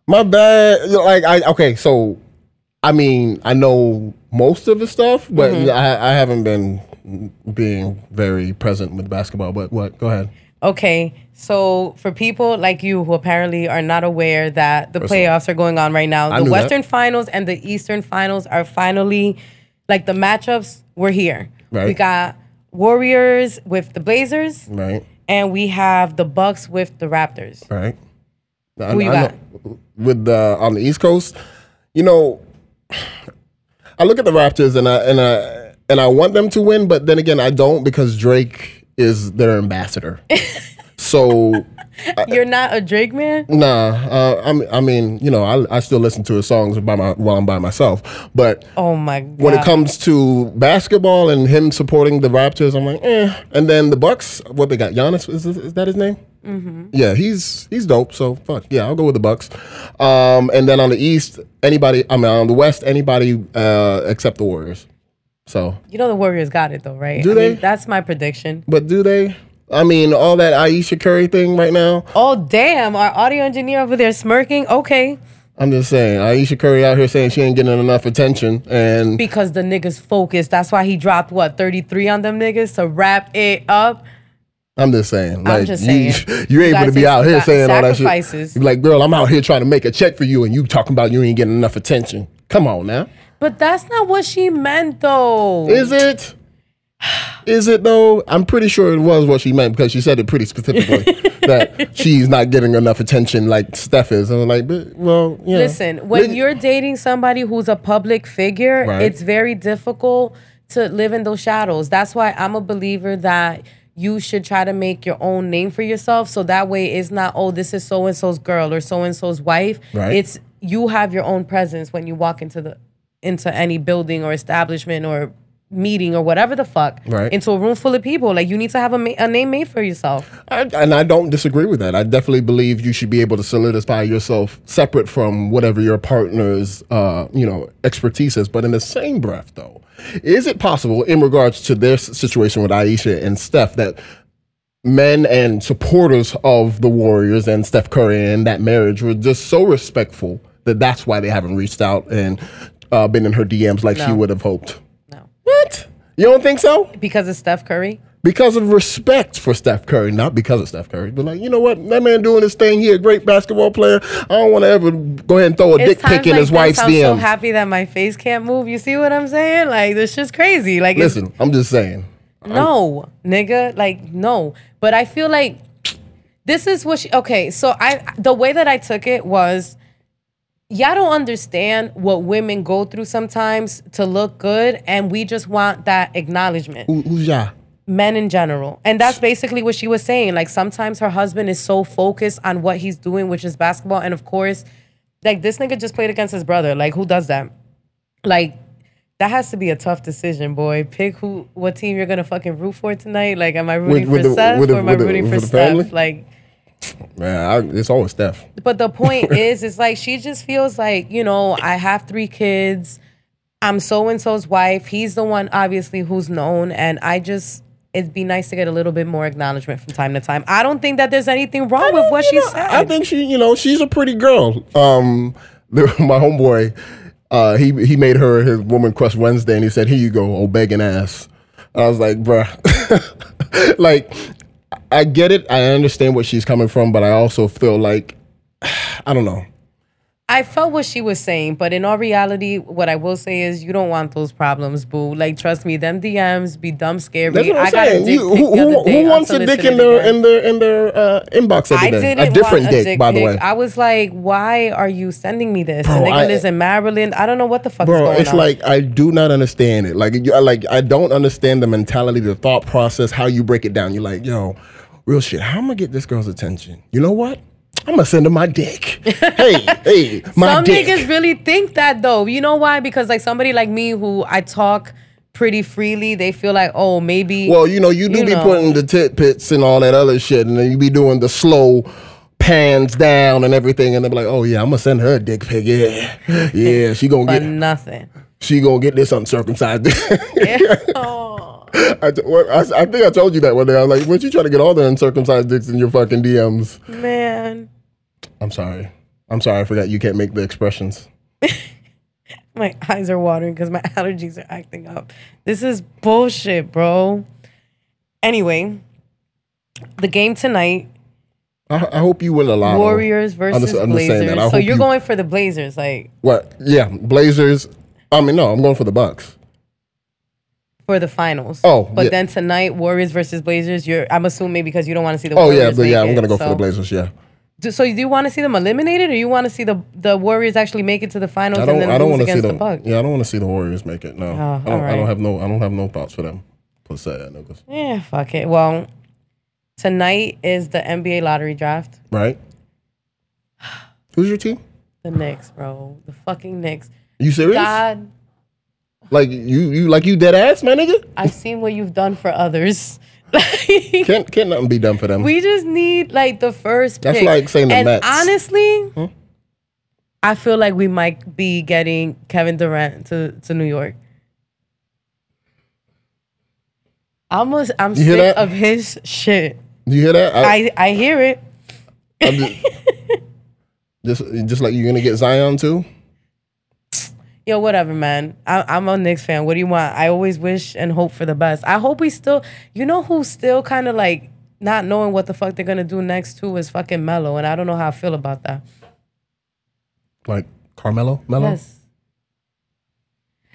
my bad. Like I okay, so I mean I know most of the stuff, but Mm-hmm. I, I haven't been being very present with basketball. But what? Go ahead. Okay, so for people like you who apparently are not aware that the First of all, playoffs are going on right now, I the knew that. Western Finals and the Eastern Finals are finally like the matchups. We're here. Right. We got Warriors with the Blazers, Right. and we have the Bucks with the Raptors. Right. I, Who you I got? know- with the on the East Coast, you know, I look at the Raptors and I and I and I want them to win, but then again, I don't because Drake is their ambassador. so You're not a Drake man. nah, uh, I mean, I mean, you know, I, I still listen to his songs by my while I'm by myself, but. Oh my god. When it comes to basketball and him supporting the Raptors, I'm like, eh. And then the Bucks, what they got? Giannis is, is that his name? Mm-hmm. Yeah, he's he's dope. So fuck yeah, I'll go with the Bucks. Um, and then on the East, anybody. I mean, on the West, anybody uh, except the Warriors. So, you know the Warriors got it though, right? Do I they? Mean, that's my prediction. but do they? I mean, all that Ayesha Curry thing right now. Oh damn! Our audio engineer over there smirking. Okay, I'm just saying, Ayesha Curry out here saying she ain't getting enough attention, and because the niggas focused. That's why he dropped what 33 on them niggas to wrap it up. I'm just saying, like, just you, saying. you You able to be out here sa- saying all that shit. You're like, girl, I'm out here trying to make a check for you, and you talking about you ain't getting enough attention. Come on now, But that's not what she meant though. is it? Is it though? I'm pretty sure it was what she meant because she said it pretty specifically that she's not getting enough attention like Steph is. And I'm like, but, well, yeah. Listen, when you're dating somebody who's a public figure, Right. it's very difficult to live in those shadows. That's why I'm a believer that you should try to make your own name for yourself. So that way it's not, oh, this is so and so's girl or so and so's wife. Right. It's you have your own presence when you walk into the into any building or establishment or meeting or whatever the fuck Right. into a room full of people. Like you need to have a, ma- a name made for yourself. I, and I don't disagree with that. I definitely believe you should be able to solidify yourself separate from whatever your partner's, uh, you know, expertise is. But in the same breath, though, is it possible in regards to this situation with Ayesha and Steph that men and supporters of the Warriors and Steph Curry and that marriage were just so respectful that that's why they haven't reached out and uh, been in her DMs like she would have hoped? What? You don't think so? Because of Steph Curry. because of respect for Steph Curry, not because of Steph Curry, but like, you know what, that man doing his thing, he a great basketball player. I don't want to ever go ahead and throw a dick It's times pic in like his this, wife's I'm so happy that my face can't move. You see what I'm saying? Like this shit's crazy. Like it's, Listen, I'm just saying. no, nigga, like no. But I feel like this is what she. Okay, so I the way that I took it was y'all don't understand what women go through sometimes to look good, and we just want that acknowledgement. Who, who's ya? Men in general. And that's basically what she was saying. Like sometimes her husband is so focused on what he's doing, which is basketball. And of course, like this nigga just played against his brother. Like, who does that? Like, that has to be a tough decision, boy. Pick who, what team you're gonna fucking root for tonight. Like, am I rooting with for the- Seth the- or am I with the- rooting for with family? Steph? Like, Man, I, it's always Steph. but the point is, it's like she just feels like, you know, I have three kids. I'm so and so's wife. He's the one, obviously, who's known. And I just, it'd be nice to get a little bit more acknowledgement from time to time. I don't think that there's anything wrong with what she know, said. I think she, you know, she's a pretty girl. Um, the, my homeboy, uh, he he made her his woman crush Wednesday, and he said, "Here you go, old begging ass." I was like, bruh, like, I get it. I understand where she's coming from, but I also feel like, I don't know. I felt what she was saying, but in all reality, what I will say is you don't want those problems, boo. Like, trust me, them DMs be dumb scary. That's what I'm I got saying. dick You, who who, who wants a dick in their in their in their uh, inbox every I day? didn't A different a dick, by the way. I was like, why are you sending me this? Bro, the nigga I- lives in Maryland. I don't know what the fuck is Bro, it's on. like I do not understand it. Like, you, like I don't understand the mentality, the thought process, how you break it down. You're like, yo, real shit. How am I gonna get this girl's attention? You know what? I'm gonna send her my dick. hey, hey, my Some dick. niggas really think that though. You know why? Because like somebody like me who I talk pretty freely, they feel like, oh, maybe. well, you know, you do You be know. putting the tit pits and all that other shit, and then you be doing the slow pans down and everything, and they be like, oh yeah, I'm gonna send her a dick pic. Yeah, yeah, she gonna get, nothing. she gonna get this uncircumcised. Oh. I, t- what- I, I think I told you that one day. I was like, "What you trying to get all the uncircumcised dicks in your fucking DMs?" Man, I'm sorry. I'm sorry. I forgot you can't make the expressions. my eyes are watering because my allergies are acting up. This is bullshit, bro. Anyway, the game tonight I, I hope you win a lot. Warriors versus I'm just saying that. I Blazers. So you're you- going for the Blazers, like What? Yeah, Blazers. I mean, no, I'm going for the Bucks. For the finals. Oh, but yeah. then tonight, Warriors versus Blazers. You're, I'm assuming because you don't want to see the. Oh yeah, but yeah, I'm gonna go for the Blazers. Yeah, Do- So do you want to see them eliminated, or you want to see the the Warriors actually make it to the finals I and don't. then I don't lose want to see the. the Bucks? yeah, I don't want to see the Warriors make it. No, oh, I, don't, I don't have no. I don't have no thoughts for them. Per se, niggas. Yeah, fuck it. Well, tonight is the NBA lottery draft. Right? Who's your team? The Knicks, bro. The fucking Knicks. You serious? God, Like you, you like you dead ass, man, nigga. I've seen what you've done for others. Can't can't nothing be done for them. we just need like the first. That's pick. like saying the and Mets. honestly, hmm? I feel like we might be getting Kevin Durant to, to New York. Almost I'm a, I'm You sick of his shit. you hear that? I, I hear it. Just, just just like you're gonna get Zion too. Yo, whatever, man. I, I'm a Knicks fan. What do you want? I always wish and hope for the best. I hope we still, you know, who's still kind of like not knowing what the fuck they're gonna do next too is fucking Melo, and I don't know how I feel about that. Like Carmelo, Melo. Yes.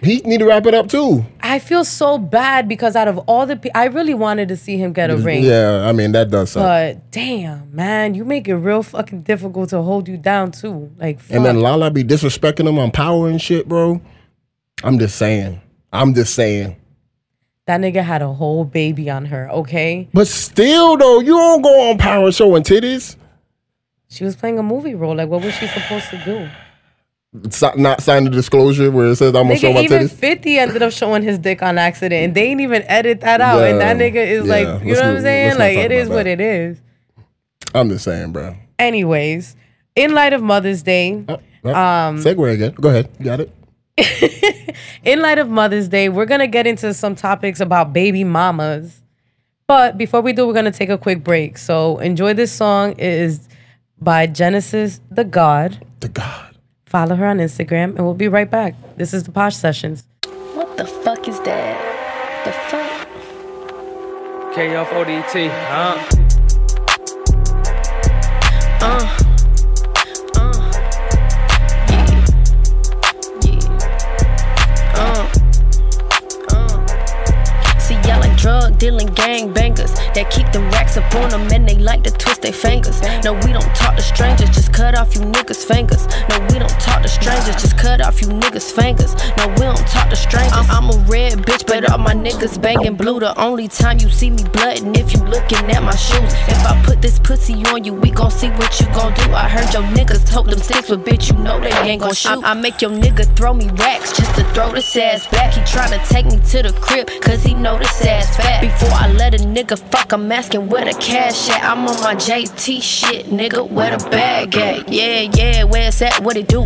He need to wrap it up too. I feel so bad because out of all the, pe- I really wanted to see him get a ring. Yeah, I mean that does suck. But damn, man, you make it real fucking difficult to hold you down too. Like, fuck. and then Lala be disrespecting him on power and shit, bro. I'm just saying. I'm just saying. that nigga had a whole baby on her. Okay, But still, though, you don't go on power showing titties. she was playing a movie role. Like, what was she supposed to do? Not sign the disclosure where it says I'm gonna show Nigga, my even titties. 50 ended up showing his dick on accident, and they didn't even edit that out. and that nigga is yeah. like, you Let's know what I'm saying? Like, it is about what it is. I'm just saying, bro. Anyways, in light of Mother's Day, Oh, oh, Um, segue again. Go ahead. Got it. in light of Mother's Day, we're gonna get into some topics about baby mamas. But before we do, we're gonna take a quick break. So enjoy this song. It is by Genesis the Gawd. The Gawd. Follow her on Instagram, and we'll be right back. This is the Posh Sessions. What the fuck is that? The fuck? KF4DT, huh? Uh. Uh. Yeah. Yeah. Uh. Uh. See, y'all like drug dealing gang bangers. That keep them racks up on them and they like to twist their fingers. No, we don't talk to strangers, just cut off you niggas' fingers. No, we don't talk to strangers, just cut off you niggas' fingers. No, we don't talk to strangers. I'm, I'm a red bitch, but all my niggas banging blue. The only time you see me bloodin' if you looking at my shoes. If I put this pussy on you, we gon' see what you gon' do. I heard your niggas told them six, but bitch, you know they ain't gon' shoot. I, I make your nigga throw me racks just to throw this ass back. He tryna take me to the crib, cause he know this ass fat. Before I let a nigga fuck, I'm asking where the cash at. I'm on my JT shit, nigga, where the bag at? Yeah, yeah, where it's at, what it do?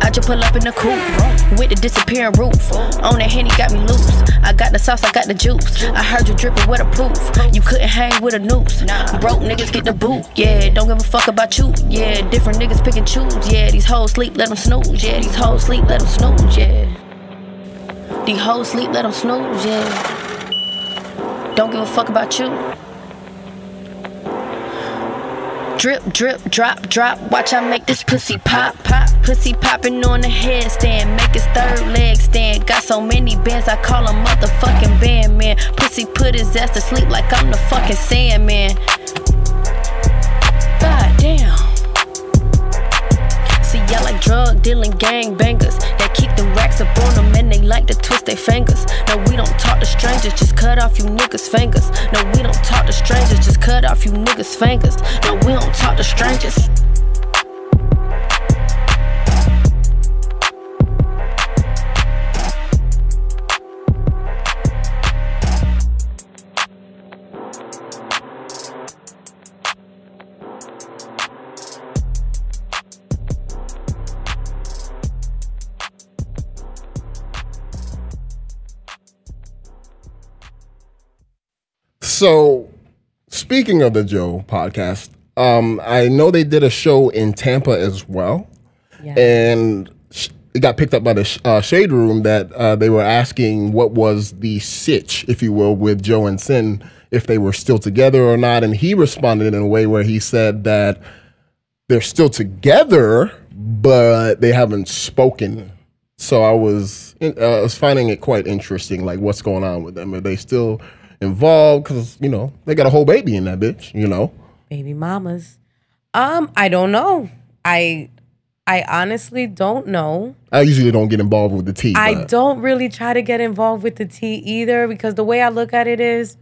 I just pull up in the coupe with the disappearing roof. On that henny got me loose. I got the sauce, I got the juice. I heard you dripping with a proof. You couldn't hang with a noose. Broke niggas get the boot. Yeah, don't give a fuck about you. Yeah, different niggas pick and choose. Yeah, these hoes sleep, let them snooze. Yeah, these hoes sleep, let them snooze. Yeah. These hoes sleep, let them snooze. Yeah. Don't give a fuck about you. Drip, drip, drop, drop. Watch I make this pussy pop, pop. Pussy popping on the headstand. Make his third leg stand. Got so many bands, I call him motherfucking bandman. Pussy put his ass to sleep like I'm the fucking Sandman. God damn. Y'all like drug dealing gang bangers that keep them racks up on them and they like to twist their fingers. No, we don't talk to strangers, just cut off you niggas' fingers. No, we don't talk to strangers, just cut off you niggas' fingers. No, we don't talk to strangers. So, speaking of the Joe podcast, um, I know they did a show in Tampa as well, Yeah. and it got picked up by the sh- uh, Shade Room that uh, they were asking what was the sitch, if you will, with Joe and Cyn, if they were still together or not, and he responded in a way where he said that they're still together, but they haven't spoken. So I was uh, I was finding it quite interesting, like what's going on with them. Are they still involved? Because you know they got a whole baby in that bitch. You know, baby mamas. Um, I don't know. I I honestly don't know. I usually don't get involved with the tea. I don't really try to get involved with the tea either because the way I look at it is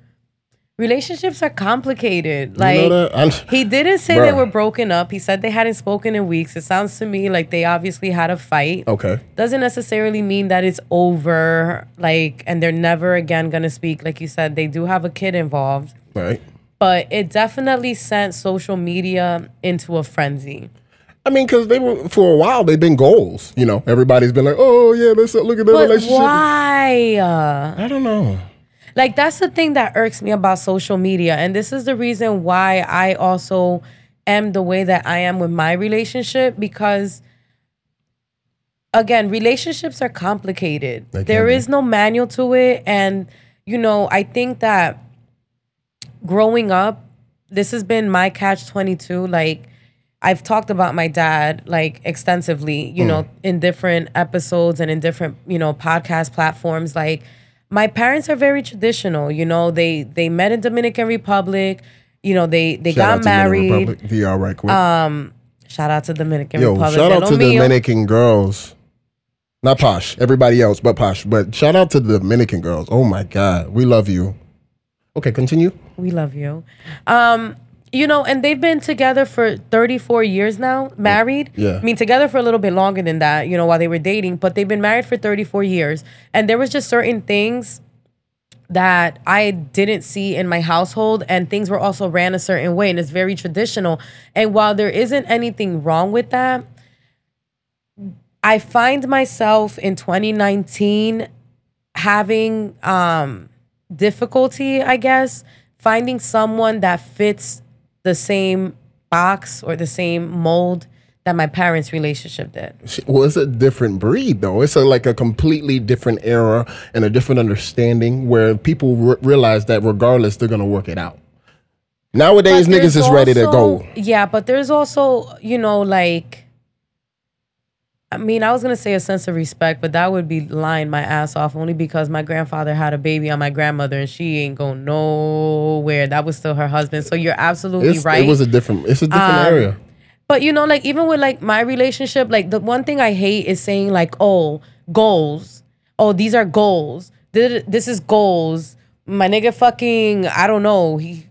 relationships are complicated. Like You know that? He didn't say they were broken up. He said they hadn't spoken in weeks. It sounds to me like they obviously had a fight. Okay. Doesn't necessarily mean that it's over, like, and they're never again gonna speak. Like you said, they do have a kid involved, Right. but it definitely sent social media into a frenzy. I mean, because they were for a while. They've been goals. You know, everybody's been like, "Oh yeah, let's look at their But relationship." why? I don't know. Like that's the thing that irks me about social media, and this is the reason why I also am the way that I am with my relationship because again, relationships are complicated. There be. is no manual to it, and you know, I think that growing up, this has been my catch twenty two. Like I've talked about my dad like extensively, you hmm. know, in different episodes and in different, you know, podcast platforms. Like my parents are very traditional, you know, they they met in Dominican Republic, you know, they they Shout out got married. VR right quick. Shout out to Dominican Yo, Republic. shout out to the mío. Dominican girls. Not posh, everybody else but posh. But shout out to the Dominican girls. Oh my God, we love you. Okay, continue. We love you. Um, you know, and they've been together for 34 years now, married. Yeah. I mean, together for a little bit longer than that, you know, while they were dating, but they've been married for 34 years. And there was just certain things that I didn't see in my household, and things were also ran a certain way, and it's very traditional. And while there isn't anything wrong with that, I find myself in 2019 having um difficulty, I guess, finding someone that fits the same box or the same mold that my parents' relationship did. Well, it's a different breed, though. It's a, like a completely different era and a different understanding where people re- realize that regardless, they're going to work it out. Nowadays, niggas there's is ready to go. Yeah, but there's also, you know, like I mean, I was gonna say a sense of respect, but that would be lying my ass off only because my grandfather had a baby on my grandmother and she ain't going nowhere. That was still her husband. So you're absolutely It's, right. It was a different. It's a different Um, area. But you know, like even with like my relationship, like the one thing I hate is saying like, oh, goals. Oh, these are goals. Th- This is goals. My nigga fucking, I don't know. He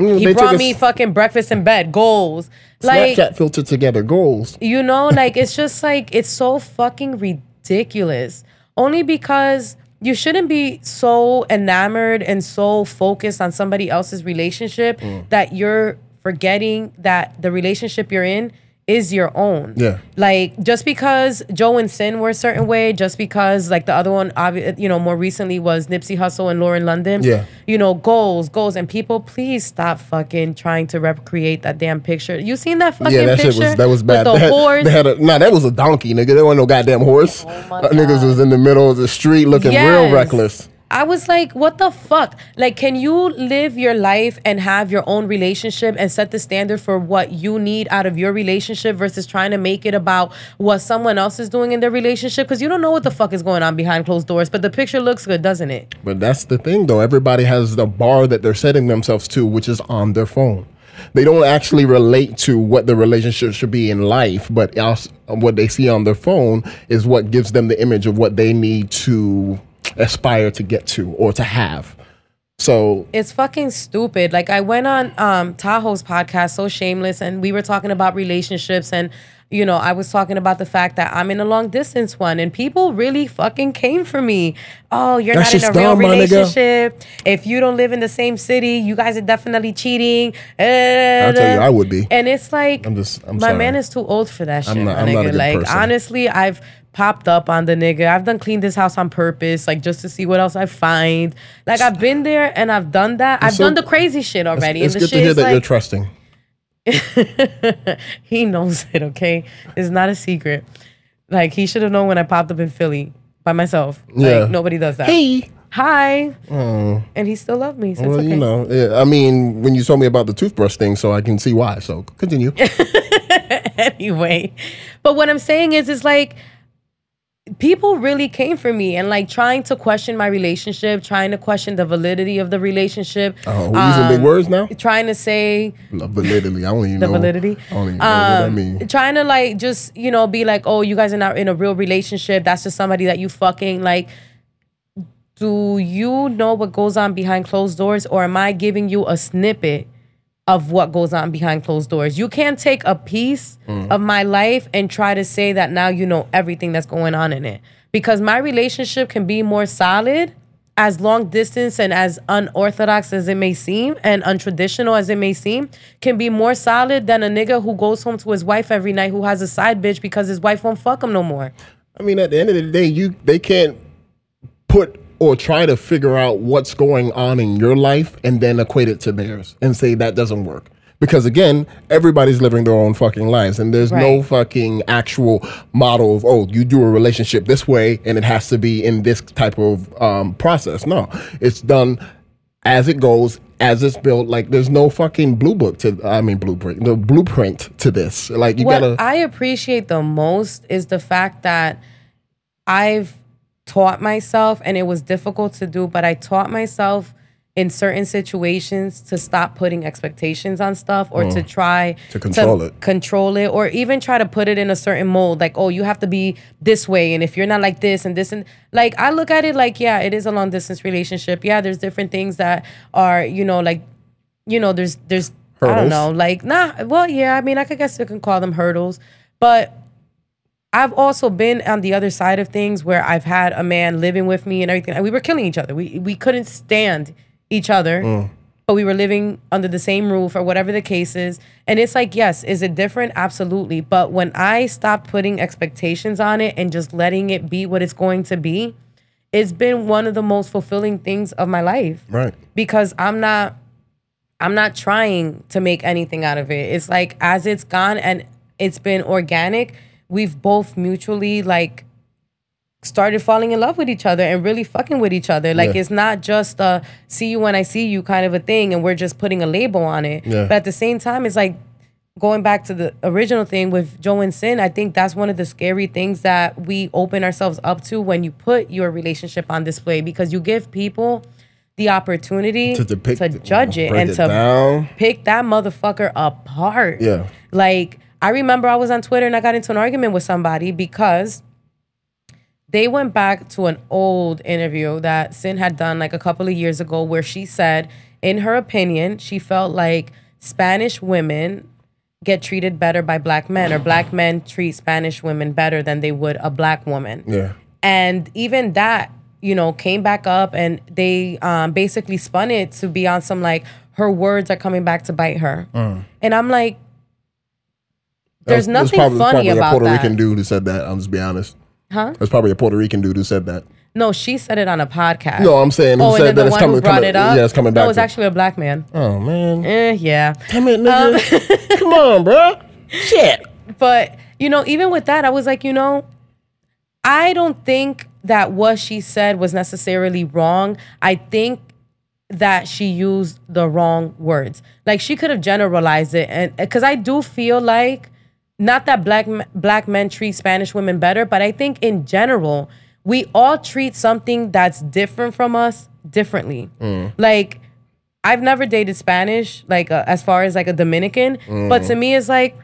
Mm, he brought me fucking breakfast in bed. Goals. Like Snapchat filter together goals. you know, like it's just like it's so fucking ridiculous. Only because you shouldn't be so enamored and so focused on somebody else's relationship Mm. that you're forgetting that the relationship you're in is your own. Yeah. Like just because Joe and Cyn were a certain way, just because like the other one, obvi- you know, more recently was Nipsey Hussle and Lauren London. Yeah. You know, goals, goals, and people, please stop fucking trying to recreate that damn picture. You seen that fucking Yeah, that picture? shit was that was With bad. the they had, horse. They had a, nah, that was a donkey, nigga. There wasn't no goddamn horse. Oh my Uh, niggas was in the middle of the street looking real reckless. I was like, what the fuck? Like, can you live your life and have your own relationship and set the standard for what you need out of your relationship versus trying to make it about what someone else is doing in their relationship? Because you don't know what the fuck is going on behind closed doors, but the picture looks good, doesn't it? But that's the thing, though. Everybody has the bar that they're setting themselves to, which is on their phone. They don't actually relate to what the relationship should be in life, but else, what they see on their phone is what gives them the image of what they need to aspire to get to or to have. So It's fucking stupid. Like I went on um Tahoe's podcast, so shameless, and we were talking about relationships and you know, I was talking about the fact that I'm in a long distance one and people really fucking came for me. Oh, you're That's not in a real dumb, relationship. If you don't live in the same city, you guys are definitely cheating. I'll tell you, I would be. And it's like I'm just- I'm my sorry. man is too old for that shit. I'm not- I'm not a nigga. good like person. honestly, I've popped up on the nigga. I've done cleaned this house on purpose, like just to see what else I find. Like I've been there and I've done that. I've so- done the crazy shit already. it's the good to hear that you're trusting. he knows it. Okay, it's not a secret. Like he should have known when I popped up in Philly by myself. Yeah. Like nobody does that. Hey. Hi. Mm. And he still loved me. So Well, it's okay. you know, yeah, I mean, when you told me about the toothbrush thing, so I can see why. So continue. anyway. But what I'm saying is, is like people really came for me and like trying to question my relationship, trying to question the validity of the relationship. Oh, we're using big um, words now. Trying to say Validity. I don't even the know. validity. I don't even know what that Um, means. trying to like just you know be like, oh, you guys are not in a real relationship. That's just somebody that you fucking like. Do you know what goes on behind closed doors, or am I giving you a snippet of what goes on behind closed doors? You can't take a piece Mm. of my life and try to say that now you know everything that's going on in it. Because my relationship can be more solid as long distance and as unorthodox as it may seem and untraditional as it may seem, can be more solid than a nigga who goes home to his wife every night who has a side bitch because his wife won't fuck him no more. I mean, at the end of the day, you they can't put or try to figure out what's going on in your life and then equate it to theirs and say that doesn't work. Because again, everybody's living their own fucking lives, and there's no fucking actual model of oh, you do a relationship this way, and it has to be in this type of um, process. No, it's done as it goes, as it's built. Like there's no fucking blue book to. I mean, blueprint. The blueprint to this. Like you what gotta. I appreciate the most is the fact that I've taught myself, and it was difficult to do, but I taught myself in certain situations to stop putting expectations on stuff or to try Mm. To control it. control it or even try to put it in a certain mold like oh you have to be this way and if you're not like this and this and like I look at it like yeah it is a long distance relationship yeah there's different things that are you know like you know there's there's I don't know like nah well yeah I mean I could guess you can call them hurdles but I've also been on the other side of things where I've had a man living with me and everything and we were killing each other we we couldn't stand each other mm. but we were living under the same roof or whatever the case is. And it's like, yes, is it different? Absolutely. But when I stopped putting expectations on it and just letting it be what it's going to be, it's been one of the most fulfilling things of my life. right. Because I'm not I'm not trying to make anything out of it. It's like as it's gone and it's been organic, we've both mutually like started falling in love with each other and really fucking with each other. Like Yeah. it's not just a see you when I see you kind of a thing and we're just putting a label on it. Yeah. But at the same time, it's like going back to the original thing with Joe and Cyn, I think that's one of the scary things that we open ourselves up to when you put your relationship on display because you give people the opportunity To to, judge it and it to down. pick that motherfucker apart. Yeah. Like I remember I was on Twitter and I got into an argument with somebody because they went back to an old interview that Cyn had done like a couple of years ago where she said, in her opinion, she felt like Spanish women get treated better by black men or black men treat Spanish women better than they would a black woman. Yeah. And even that, you know, came back up and they um, basically spun it to be on some like her words are coming back to bite her. And I'm like, there's was- nothing it probably, funny probably about a Puerto that. Rican dude who said that. I'll just be honest. Huh? It's probably a Puerto Rican dude who said that. No, she said it on a podcast. No, I'm saying who oh, and then that the it's one coming- who brought coming- it up. yeah, it's coming back. That back was to- actually a black man. Oh man. Eh, yeah. Damn it, nigga. Come on, bro. Shit. But, you know, even with that, I was like, you know, I don't think that what she said was necessarily wrong. I think that she used the wrong words. Like she could have generalized it and cuz I do feel like not that black black men treat Spanish women better, but I think in general, we all treat something that's different from us differently. Like I've never dated Spanish, like uh, as far as like a Dominican, but to me, it's like,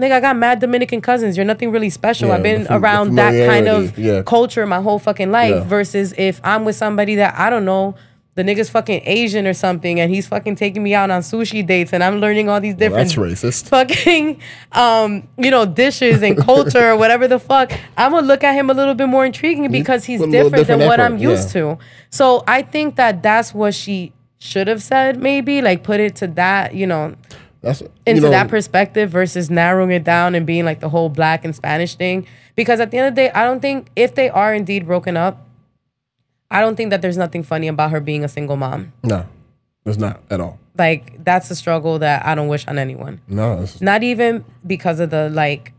nigga, I got mad Dominican cousins. You're nothing really special. Yeah, I've been fam- around that kind of yeah. culture my whole fucking life. Yeah. Versus if I'm with somebody that I don't know, the nigga's fucking Asian or something, and he's fucking taking me out on sushi dates, and I'm learning all these different That's racist. fucking um you know dishes and culture or whatever the fuck i'm gonna look at him a little bit more intriguing because he's little different, than different what i'm used yeah. to so i think that that's what she should have said maybe like put it to that you know That's you into know, that perspective versus narrowing it down and being like the whole black and spanish thing because at the end of the day i don't think if they are indeed broken up i don't think that there's nothing funny about her being a single mom No, it's not at all. like that's a struggle that i don't wish on anyone No, it's, not even because of the like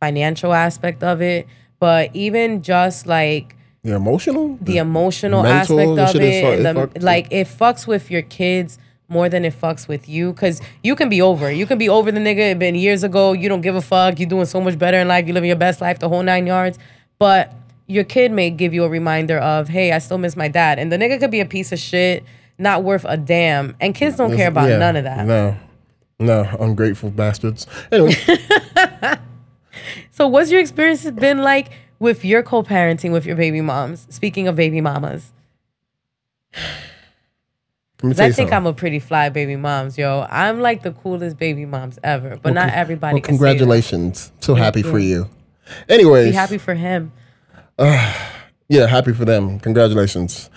financial aspect of it, but even just like the emotional. the emotional mental, aspect of shit it. is fu- and it the, fuck- like it fucks with your kids more than it fucks with you because you can be over. You can be over the nigga. It been years ago. You don't give a fuck. you're doing so much better in life. you're living your best life, the whole nine yards. But your kid may give you a reminder of, hey, I still miss my dad. And the nigga could be a piece of shit, not worth a damn. And kids don't care about yeah, none of that. No, no, ungrateful bastards. Anyway, So, what's your experience been like with your co-parenting with your baby moms? Speaking of baby mamas, let me 'Cause tell I think. I'm a pretty fly baby moms, yo. I'm like the coolest baby moms ever, but not everybody. Well, can say that. congratulations. So happy for you. Anyways, Be happy for him. yeah, happy for them. Congratulations.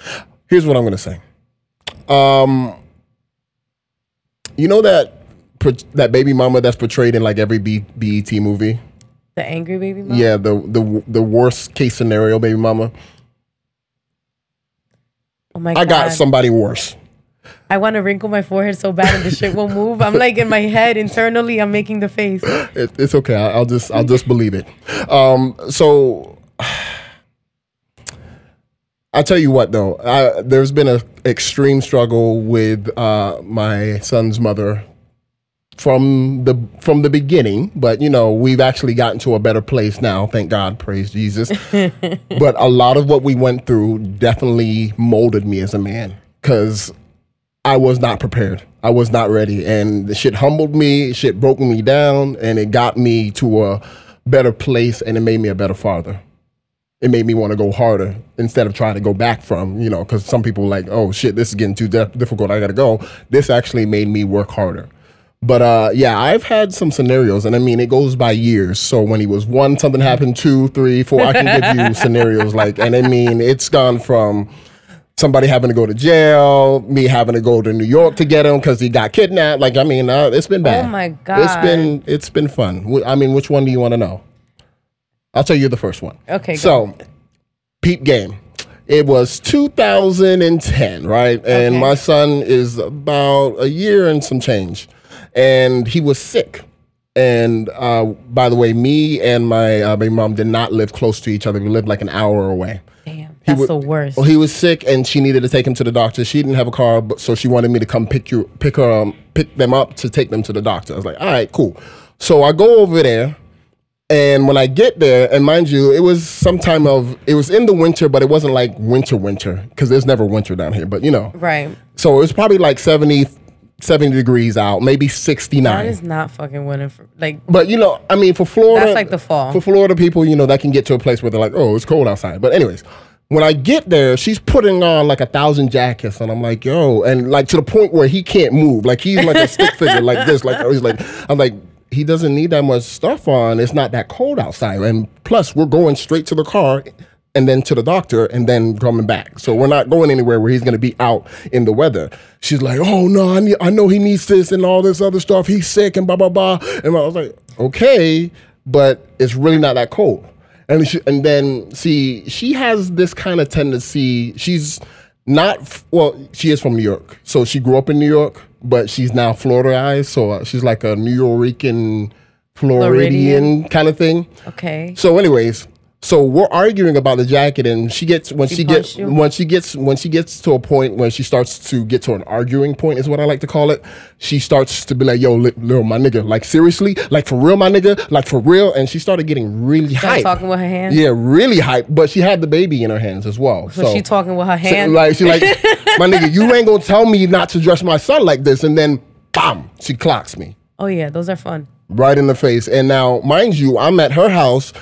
Here's what I'm gonna say. Um, you know that that baby mama that's portrayed in like every B- BET movie. The angry baby mom. Yeah, the the the worst case scenario baby mama. Oh my God. I got somebody worse. I want to wrinkle my forehead so bad and the shit won't move. I'm like in my head internally. I'm making the face. It, it's okay. I'll just I'll just believe it. Um, so I tell you what though, I, there's been an extreme struggle with uh, my son's mother from the from the beginning, but you know we've actually gotten to a better place now. Thank God, praise Jesus. but a lot of what we went through definitely molded me as a man because I was not prepared. I was not ready. And the shit humbled me, shit broke me down, and it got me to a better place and it made me a better father. It made me want to go harder instead of trying to go back from, you know, because some people like, oh shit, this is getting too di- difficult. I got to go. This actually made me work harder. But uh, yeah, I've had some scenarios, and I mean, it goes by years. So when he was one, something happened, two, three, four. I can give you scenarios like, and I mean, it's gone from somebody having to go to jail, me having to go to New York to get him because he got kidnapped. Like, I mean, uh, it's been bad. Oh my It's God. been it's been fun. I mean, which one do you want to know? I'll tell you the first one. Okay. So, peep game. It was 2010, right? And Okay. my son is about a year and some change, and he was sick. And uh, by the way, me and my uh, baby mom did not live close to each other. We lived like an hour away Damn. He That's wa- the worst. Well, he was sick, and she needed to take him to the doctor. She didn't have a car, but so she wanted me to come pick you, pick her, um, pick them up to take them to the doctor. I was like, all right, cool. So I go over there, and when I get there, and mind you, it was some time of it was in the winter, but it wasn't like winter winter because there's never winter down here. But you know, Right. so it was probably like 70, 70 degrees out, maybe sixty That nine. is not fucking winter. For, like But you know, I mean, for Florida, That's like the fall. For Florida people, you know, that can get to a place where they're like, "Oh, it's cold outside." But anyways, when I get there, she's putting on like a thousand jackets, and I'm like, "Yo," and like to the point where he can't move, like he's like a stick figure, like this, like he's like, I'm like. He doesn't need that much stuff on. It's not that cold outside, and plus, we're going straight to the car, and then to the doctor, and then coming back. So we're not going anywhere where he's going to be out in the weather. She's like, "Oh no, I, need, I know he needs this and all this other stuff. He's sick and blah blah blah." And I was like, "Okay, but it's really not that cold." And she, and then see, she has this kind of tendency. She's not f- well. She is from New York, so she grew up in New York, but she's now Floridaized. So uh, she's like a New Yorican, Floridian kind of thing. okay. So, anyways, so we're arguing about the jacket, and she gets when she, gets you? when she gets when she gets to a point when she starts to get to an arguing point is what I like to call it. She starts to be like, "Yo, li- little my nigga, like seriously, like for real, my nigga, like for real," and she started getting really hype. talking with her hands. Yeah, really hype, but she had the baby in her hands as well. So, Was she talking with her so, hand? like she like, my nigga, you ain't gonna tell me not to dress my son like this, and then, bam, she clocks me oh yeah, those are fun. right in the face. And now, mind you, I'm at her house,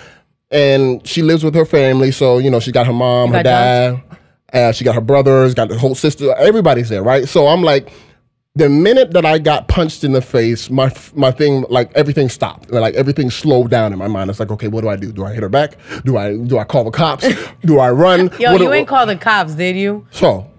and she lives with her family. So you know, she got her mom, her dad, uh, she got her brothers, got the whole sister. Everybody's there, right? So I'm like. The minute that I got punched in the face, my my thing like everything stopped. Like everything slowed down in my mind. It's like, okay, what do I do? Do I hit her back? Do I do I call the cops? do I run? Yo, What do- you ain't called the cops, did you? So,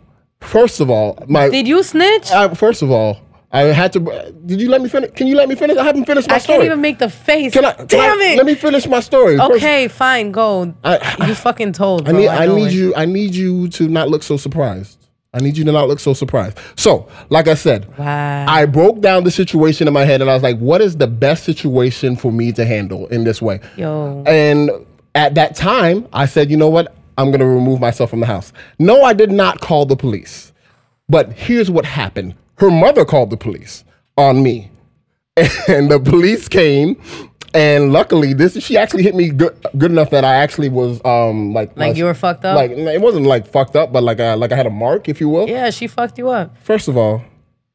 first of all, my Did you snitch? I, first of all, I had to. Did you let me finish? Can you let me finish? I haven't finished my I story. I can't even make the face. Can I? can Damn I- it. Let me finish my story. First- okay, fine, go. I- you fucking told. I need. I, need it. you. I need you to not look so surprised. I need you to not look so surprised. So, like I said, Wow. I broke down the situation in my head, and I was like, "What is the best situation for me to handle in this way?" Yo. And at that time, I said, "You know what? I'm going to remove myself from the house." No, I did not call the police. But here's what happened: her mother called the police on me, and the police came. And luckily, this she actually hit me good, good enough that I actually was um like Like you were fucked up? Like it wasn't like fucked up, but like I, like I had a mark, if you will. Yeah, she fucked you up. First of all,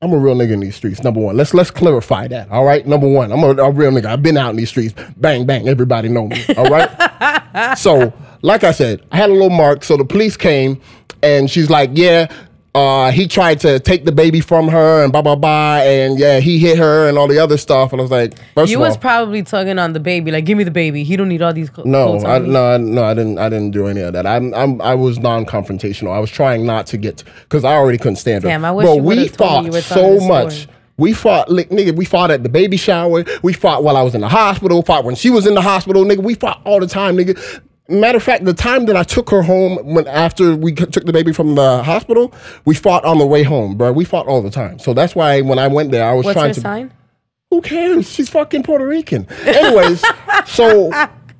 I'm a real nigga in these streets. Number one, let's let's clarify that. All right, number one, I'm a, a real nigga. I've been out in these streets. Bang bang, everybody know me. All right. so, like I said, I had a little mark. So the police came, and she's like, "Yeah, uh, he tried to take the baby from her, and blah blah blah, and yeah, he hit her, and all the other stuff." And I was like, first You of was all, probably tugging on the baby, like, give me the baby. He don't need all these cl- no, clothes I, on me. no, I, no, I didn't. I didn't do any of that. I'm, I'm, I was non-confrontational. I was trying not to get because I already couldn't stand her. Damn, I wish Bro, you we would've told me fought you were telling so much. story. We fought, like, nigga. We fought at the baby shower. We fought while I was in the hospital. Fought when she was in the hospital, nigga. We fought all the time, nigga. Matter of fact, the time that I took her home when after we took the baby from the hospital, we fought on the way home, bro. We fought all the time. So that's why when I went there, I was What's trying her to. sign? Who cares? She's fucking Puerto Rican. Anyways, so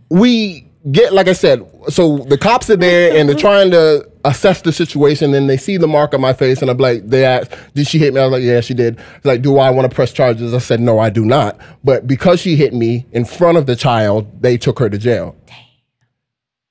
we get like I said, so the cops are there and they're trying to assess the situation and they see the mark on my face and I'm like, they asked, did she hit me? I was like, yeah, she did. Like, do I want to press charges? I said, no, I do not. But because she hit me in front of the child, they took her to jail.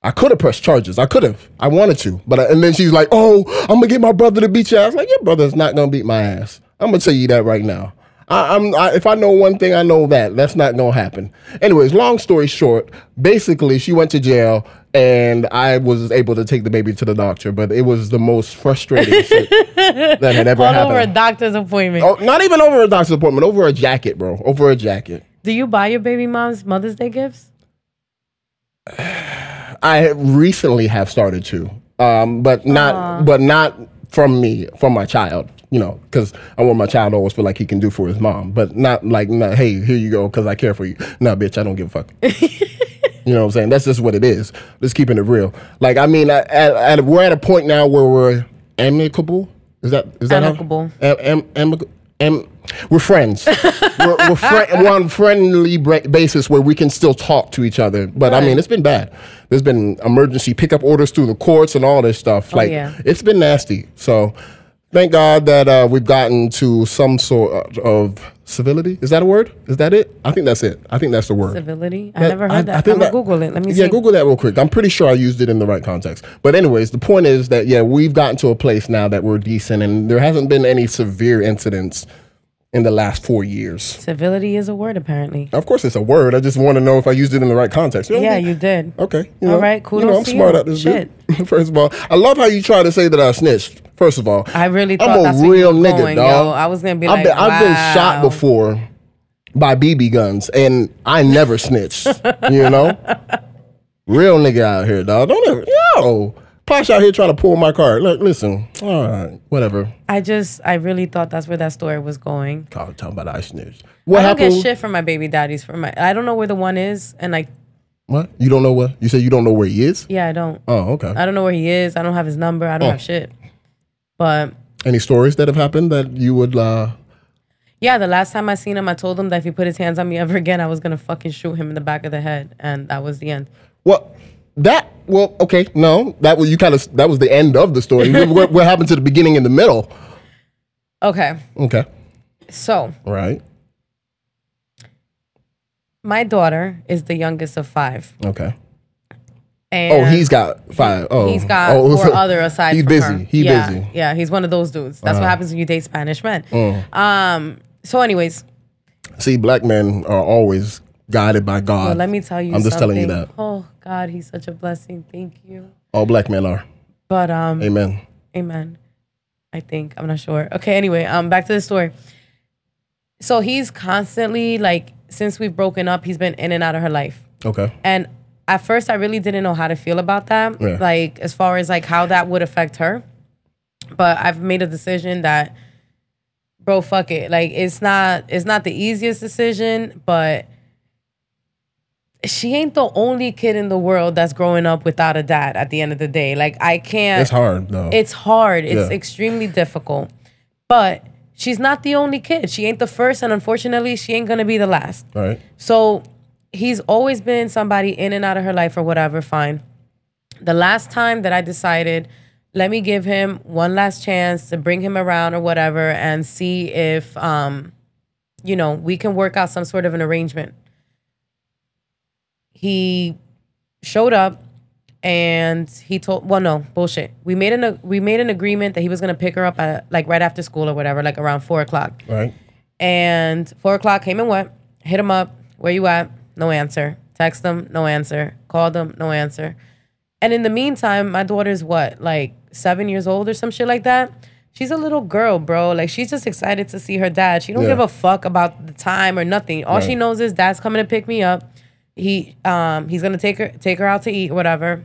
I could have pressed charges. I could have. I wanted to. But I, and then she's like, "Oh, I'm gonna get my brother to beat your ass." Like your brother's not gonna beat my ass. I'm gonna tell you that right now. I, I'm I, if I know one thing, I know that that's not gonna happen. Anyways, long story short, basically she went to jail and I was able to take the baby to the doctor, but it was the most frustrating shit that had ever All over a doctor's appointment. Oh, not even over a doctor's appointment, over a jacket, bro. Over a jacket. Do you buy your baby mom's Mother's Day gifts? I recently have started to, um, but not, but not from me, from my child. You know, because I want my child to always feel like he can do for his mom, but not like, not, hey, here you go, because I care for you. No, bitch, I don't give a fuck. you know what I'm saying? That's just what it is. Just keeping it real. Like, I mean, at, at, at- we're at a point now where we're amicable. Is that is that how- Amicable. Am, am, amic- am, we're friends. we're we're, fri- we're on friendly basis where we can still talk to each other. But I mean, it's been bad. There's been emergency pickup orders through the courts and all this stuff. Like yeah. it's been nasty. So thank God that uh, we've gotten to some sort of civility. Is that a word? Is that it? I think that's it. I think that's the word. Civility. I That- never heard that. I'm think gonna Google it. Let me yeah, see. Google that real quick. I'm pretty sure I used it in the right context. But anyways, the point is that yeah, we've gotten to a place now that we're decent, and there hasn't been any severe incidents in the last four years. Civility is a word, apparently. Of course, it's a word. I just want to know if I used it in the right context. You know, Yeah, you did. Okay. You All know, right, You know, I'm smart you. at this. Shit. dude. First of all, I love how you try to say that I snitched. First of all, I really thought I'm a real nigga, going, dog. yo. I was gonna be I've like, been, I've been shot before by BB guns, and I never snitched. you know, real nigga out here, dog. Don't ever, yo, Posh out here trying to pull my card. Look, listen, all right, whatever. I just, I really thought that's where that story was going. God, talking about ice snitched. What I don't happened? get shit from my baby daddies. From my, I don't know where the one is, and like, What? You don't know what? You said you don't know where he is? yeah, I don't. Oh, okay. I don't know where he is. I don't have his number. I don't Oh. have shit. But Any stories that have happened that you would? uh yeah, the last time I seen him, I told him that if he put his hands on me ever again, I was gonna fucking shoot him in the back of the head, and that was the end. Well, that well, okay, no, that was you kind of that was the end of the story. what, what happened to the beginning and the middle? Okay, Okay, so right. my daughter is the youngest of five, Okay. and Oh, he's got five. Oh, He's got oh, four so other aside. He's from Bumby. her. He yeah, Bumby. Uh-huh. Yeah, he's one of those dudes. That's what happens when you date Spanish men. Mm. Um. So, anyways, See, black men are always guided by God. well, let me tell you. I'm just telling you that Oh God, he's such a blessing. Thank you. all black men are. But um, Amen. Amen. I think I'm not sure. Okay. Anyway, um, back to the story. So he's constantly like, since we've broken up, he's been in and out of her life. Okay. And at first, I really didn't know how to feel about that. Yeah. Like, as far as like how that would affect her. But I've made a decision that, bro, fuck it. Like, it's not it's not the easiest decision, but she ain't the only kid in the world that's growing up without a dad. At the end of the day, like I can't. It's hard though. It's hard. It's Yeah. extremely difficult. But she's not the only kid. She ain't the first, and unfortunately, she ain't gonna be the last. all right. So he's always been somebody in and out of her life or whatever, fine. The last time that I decided, let me give him one last chance to bring him around or whatever and see if um, you know, we can work out some sort of an arrangement. He showed up and he told well no bullshit we made an we made an agreement that he was gonna pick her up at like right after school or whatever like around four o'clock right and four o'clock came and went. Hit him up. Where you at? No answer. Text him. No answer. Called him. No answer. And in the meantime, my daughter's what, like seven years old or some shit like that. She's a little girl, bro. Like she's just excited to see her dad. She don't Yeah. give a fuck about the time or nothing. All she knows is dad's coming to pick me up. He um he's gonna take her take her out to eat, whatever.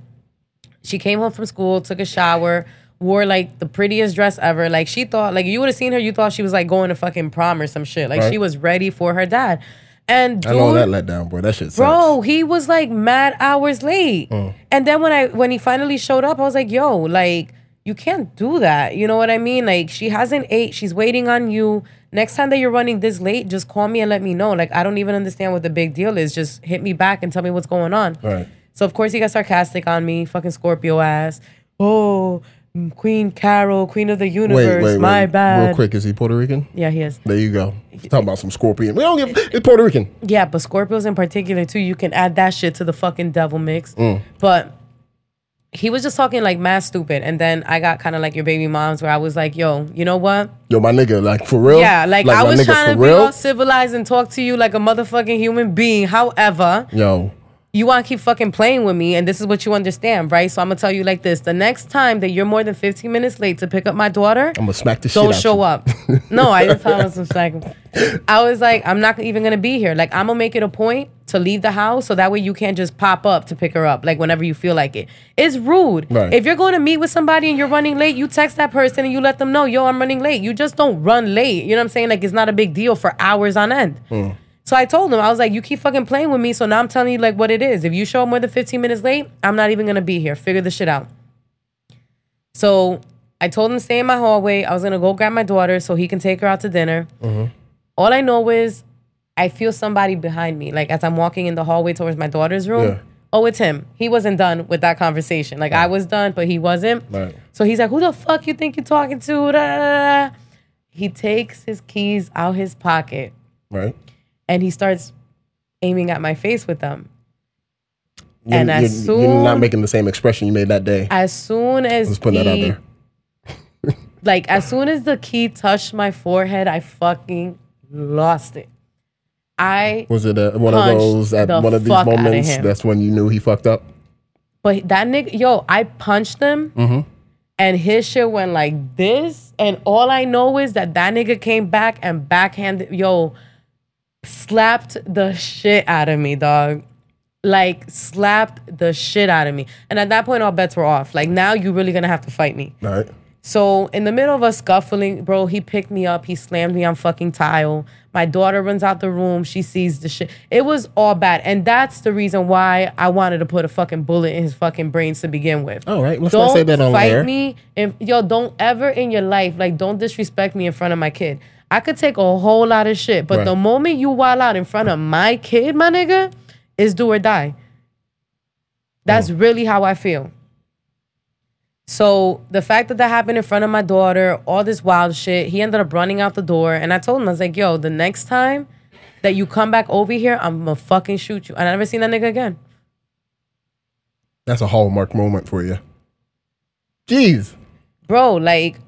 She came home from school, took a shower, wore like the prettiest dress ever. Like she thought, like you would have seen her, you thought she was like going to fucking prom or some shit. Like Right. she was ready for her dad. And dude, I know that let down, boy. That shit sucks. bro, he was like mad hours late. Mm. And then when I when he finally showed up, I was like, yo, like you can't do that. You know what I mean? Like she hasn't ate. She's waiting on you. Next time that you're running this late, just call me and let me know. Like I don't even understand what the big deal is. Just hit me back and tell me what's going on. Right. So of course he got sarcastic on me, fucking Scorpio ass. Oh, Queen Carol, Queen of the Universe. Wait, wait, my wait. bad. Real quick, is he Puerto Rican? Yeah, he is. There you go. Talking about some scorpion. We don't give. It's Puerto Rican. Yeah, but Scorpios in particular too, you can add that shit to the fucking devil mix. Mm. But he was just talking like mad stupid, and then I got kind of like your baby moms, where I was like, "Yo, you know what? Yo, my nigga, like for real. Yeah, like, my I was trying to be real? all civilized and talk to you like a motherfucking human being. However, Yo, you want to keep fucking playing with me, and this is what you understand, right? So I'm gonna tell you like this: the next time that you're more than 15 minutes late to pick up my daughter, I'm gonna smack the shit don't out show you. up. No, I didn't tell him some slack. I was like, I'm not even gonna be here. Like, I'm gonna make it a point to leave the house so that way you can't just pop up to pick her up, like whenever you feel like it. It's rude. Right. If you're going to meet with somebody and you're running late, you text that person and you let them know, yo, I'm running late. You just don't run late. You know what I'm saying? Like, it's not a big deal for hours on end. Hmm. So I told him, I was like, you keep fucking playing with me. So now I'm telling you like what it is. If you show up more than 15 minutes late, I'm not even gonna be here. Figure the shit out. So I told him to stay in my hallway. I was gonna go grab my daughter so he can take her out to dinner. Mm-hmm. All I know is I feel somebody behind me. Like as I'm walking in the hallway towards my daughter's room. Yeah. Oh, it's him. He wasn't done with that conversation. Like I was done, but he wasn't. Right. So he's like, "Who the fuck you think you're talking to?" Da, da, da. He takes his keys out his pocket Right. And he starts aiming at my face with them. You're, And as you're, you're not making the same expression you made that day. As soon as Let's put that out he- there. like as soon as the key touched my forehead, I fucking lost it. I Was it uh one of those at the one of these moments? him. That's when you knew he fucked up. but that nigga, yo, I punched him, Mm-hmm. and his shit went like this, and all I know is that that nigga came back and backhanded, yo, slapped the shit out of me, dog. Like slapped the shit out of me, and at that point, all bets were off. Like now, you're really gonna have to fight me. All right. So in the middle of us scuffling, bro, he picked me up. He slammed me on fucking tile. My daughter runs out the room. She sees the shit. It was all bad, and that's the reason why I wanted to put a fucking bullet in his fucking brains to begin with. All right, let's don't not say that on fight me. If yo, don't ever in your life like don't disrespect me in front of my kid. I could take a whole lot of shit, but Right. the moment you wild out in front of my kid, my nigga, is do or die. That's Mm. really how I feel. So the fact that that happened in front of my daughter, all this wild shit, he ended up running out the door, and I told him I was like, "Yo, the next time that you come back over here, I'm gonna fucking shoot you." And I never seen that nigga again. That's a hallmark moment for you. Jeez. bro like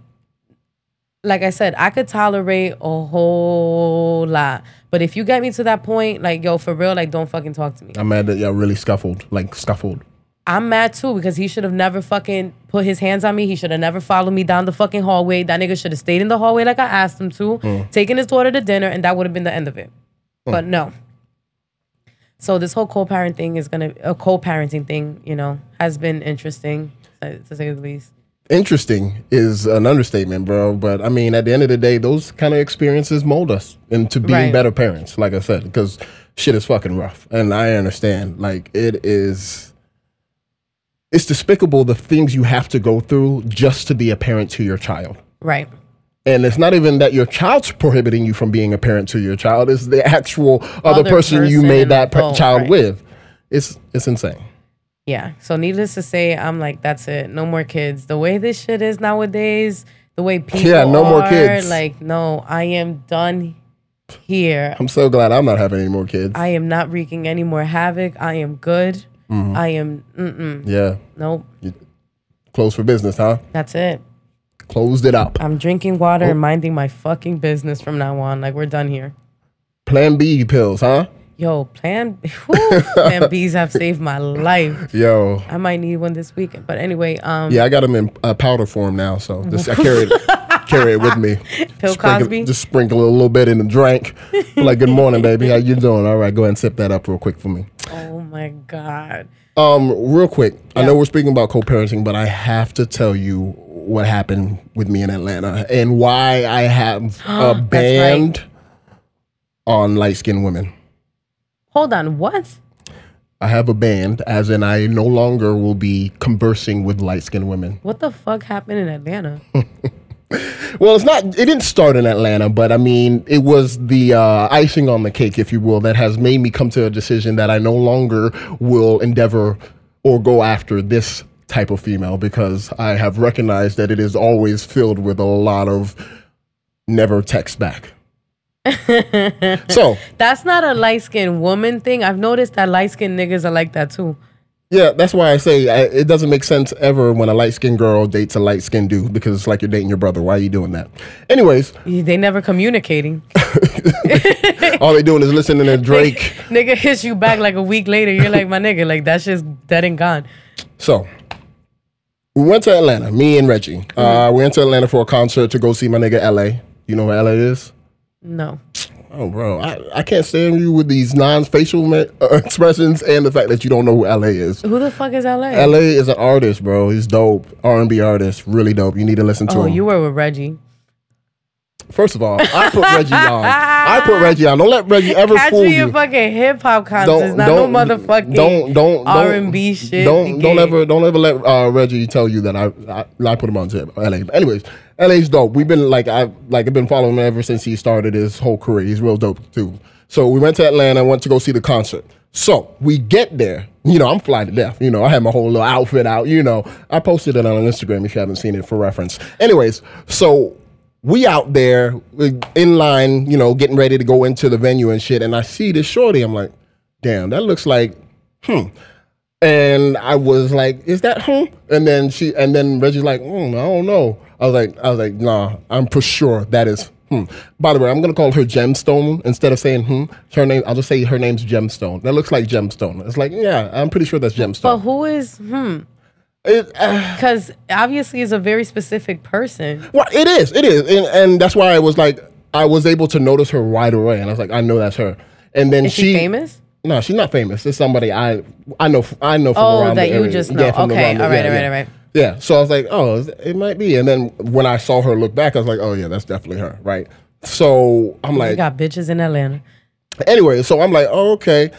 like i said i could tolerate a whole lot. But if you get me to that point like yo for real like don't fucking talk to me. I'm mad that y'all really scuffled, like scuffled. i'm mad too because he should have never fucking put his hands on me. He should have never followed me down the fucking hallway. That nigga should have stayed in the hallway like i asked him to hmm. taking his daughter to dinner and that would have been the end of it. Hmm. But no. So this whole co-parent thing is gonna a co-parenting thing you know has been interesting to say the least Interesting is an understatement, bro. But I mean, at the end of the day, those kind of experiences mold us into being Right. better parents. Like I said, because shit is fucking rough, and I understand. Like it is, it's despicable the things you have to go through just to be a parent to your child. right And it's not even that your child's prohibiting you from being a parent to your child. It's the actual other, Other person, you made that adult, child right. with. It's it's insane. Yeah. So needless to say, I'm like, that's it. No more kids. The way this shit is nowadays, the way people Yeah, no more are, kids. Like, no, I am done here. I'm so glad I'm not having any more kids. I am not wreaking any more havoc. I am good. Mm-hmm. I am. Mm-mm. yeah, Nope. closed for business, huh? That's it. Closed it up. I'm drinking water Oh. and minding my fucking business from now on. Like we're done here. Plan B pills, huh? Yo, plan whew, plan Bs have saved my life. Yo, I might need one this weekend. But anyway, um, yeah, I got them in uh, powder form now, so this, I carry it, carry it with me. Bill Sprinkle- Cosby. just sprinkle a little bit in the drink. like, good morning, baby. How you doing? All right, go ahead and sip that up real quick for me. oh my god. Um, real quick, I know we're speaking about co-parenting, but I have to tell you what happened with me in Atlanta and why I have a right. band on light-skinned women. Hold on. What? I have a band, as in I no longer will be conversing with light-skinned women. What the fuck happened in Atlanta? Well, it's not. It didn't start in Atlanta, but I mean, it was the uh, icing on the cake, if you will, that has made me come to a decision that I no longer will endeavor or go after this type of female because I have recognized that it is always filled with a lot of never text back. so That's not a light skinned woman thing. I've noticed that light skinned niggas are like that too. yeah, that's why I say I, it doesn't make sense ever when a light skinned girl dates a light skinned dude because it's like you're dating your brother. Why are you doing that? Anyways, They never communicating. all they doing is listening to Drake. nigga hits you back like a week later. You're like, my nigga, like that's just dead and gone. So we went to Atlanta, me and Reggie. Uh, we went to Atlanta for a concert to go see my nigga LA. You know where LA is? No. Oh, bro, I, I can't stand you with these non-facial ma- uh, expressions and the fact that you don't know who LA is. Who the fuck is LA? LA is an artist, bro. He's dope, R&B artist, really dope. You need to listen to him. oh, him. you were with Reggie. First of all, I put Reggie on. I put Reggie on. Don't let Reggie ever Catch fool me you. in fucking hip hop concerts, not no motherfucking don't don't don't R and B shit. Don't don't ever don't ever let uh, Reggie tell you that I, I I put him on to LA. But anyways, LA's dope. We've been like I like I've been following him ever since he started his whole career. He's real dope too. So we went to Atlanta, went to go see the concert. So we get there. You know, I'm fly to death. You know, I had my whole little outfit out. You know, I posted it on Instagram if you haven't seen it for reference. Anyways, so we out there in line, you know, getting ready to go into the venue and shit. And I see this shorty. I'm like, damn, that looks like, hmm. And I was like, is that hmm? And then she, and then Reggie's like, mm, I don't know. I was like, I was like, nah, I'm for sure that is hmm. By the way, I'm gonna call her Gemstone instead of saying hmm. Her name, I'll just say her name's Gemstone. That looks like Gemstone. It's like, yeah, I'm pretty sure that's Gemstone. But who is hmm? It, uh, Because obviously, it's a very specific person. Well, it is, it is, and, and that's why I was like, I was able to notice her right away, and I was like, I know that's her. And then Is she, famous? No, she's not famous. It's somebody I I know I know from Oh, around that the you area. just know. from Okay, all right, yeah, all right, yeah. all right. Yeah, so I was like, oh, it might be. And then when I saw her look back, I was like, oh yeah, that's definitely her, right? So I'm like, got bitches in Atlanta. anyway, so I'm like, oh, okay.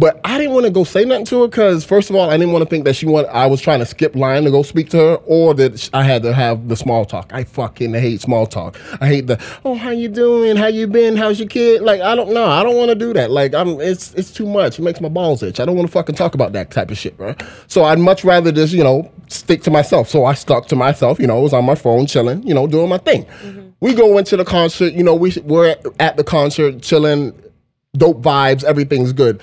But I didn't want to go say nothing to her because, first of all, I didn't want to think that she want. I was trying to skip line to go speak to her, or that I had to have the small talk. I fucking hate small talk. I hate the oh, how you doing? How you been? How's your kid? Like I don't know. I don't want to do that. Like I'm. It's it's too much. It makes my balls itch. I don't want to fucking talk about that type of shit, bro. So I'd much rather just you know stick to myself. So I stuck to myself. You know, I was on my phone chilling. You know, doing my thing. Mm-hmm. We go into the concert. You know, we we're at the concert chilling dope vibes, everything's good.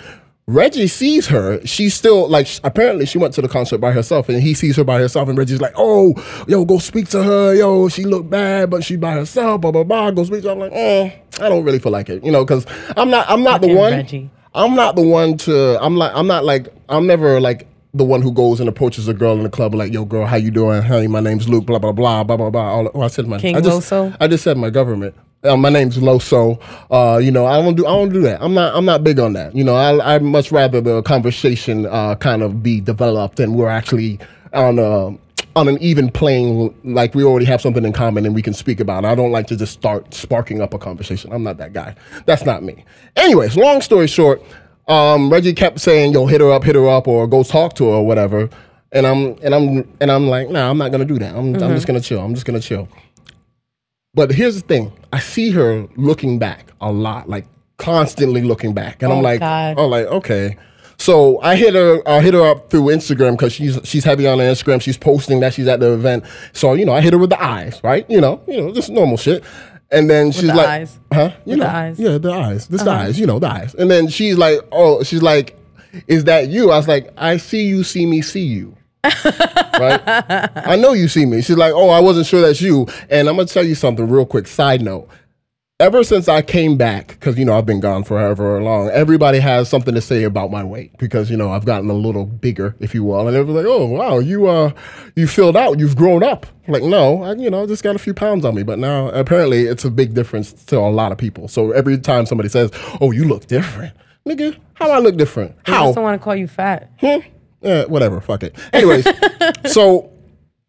Reggie sees her. She's still like apparently she went to the concert by herself, and he sees her by herself. And Reggie's like, "Oh, yo, go speak to her. Yo, she look bad, but she by herself. Blah blah blah. Go speak to her." I'm like, "Oh, I don't really feel like it, you know, because I'm not. I'm not the one. Reggie. I'm not the one to. I'm like. I'm not like. I'm never like." The one who goes and approaches a girl in the club like, "Yo, girl, how you doing? Hey, my name's Luke. Blah blah blah blah blah blah." All, oh, I said my King I just, Loso? I just said my government. Uh, my name's Loso. Uh, you know, I don't do I don't do that. I'm not I'm not big on that. You know, I I much rather the conversation uh, kind of be developed and we're actually on a on an even plane, like we already have something in common and we can speak about. it. I don't like to just start sparking up a conversation. I'm not that guy. That's not me. Anyways, long story short, um, Reggie kept saying, "Yo, hit her up, hit her up, or go talk to her, or whatever." And I'm and I'm and I'm like, nah, I'm not gonna do that. I'm, I'm just gonna chill. I'm just gonna chill. But here's the thing: I see her looking back a lot, like constantly looking back, and Oh, I'm like, God. oh, like okay. So I hit her, I hit her up through Instagram because she's she's heavy on Instagram. She's posting that she's at the event. So you know, I hit her with the eyes, right? You know, you know, just normal shit. And then she's the like, eyes? huh? You With know, the eyes? yeah, the eyes, just the uh-huh. eyes, you know, the eyes. And then she's like, oh, she's like, is that you? I was like, I see you, see me, see you right? I know you see me. She's like, oh, I wasn't sure that's you. And I'm gonna tell you something real quick. Side note. Ever since I came back, because you know I've been gone forever long, everybody has something to say about my weight because you know I've gotten a little bigger, if you will, and everyone's like, "Oh wow, you uh, you filled out, you've grown up." I'm like, no, I you know just got a few pounds on me, but now apparently it's a big difference to a lot of people. So every time somebody says, "Oh, you look different," nigga, how do I look different? I How? just don't want to call you fat. Hmm? Eh, whatever, fuck it. Anyways, so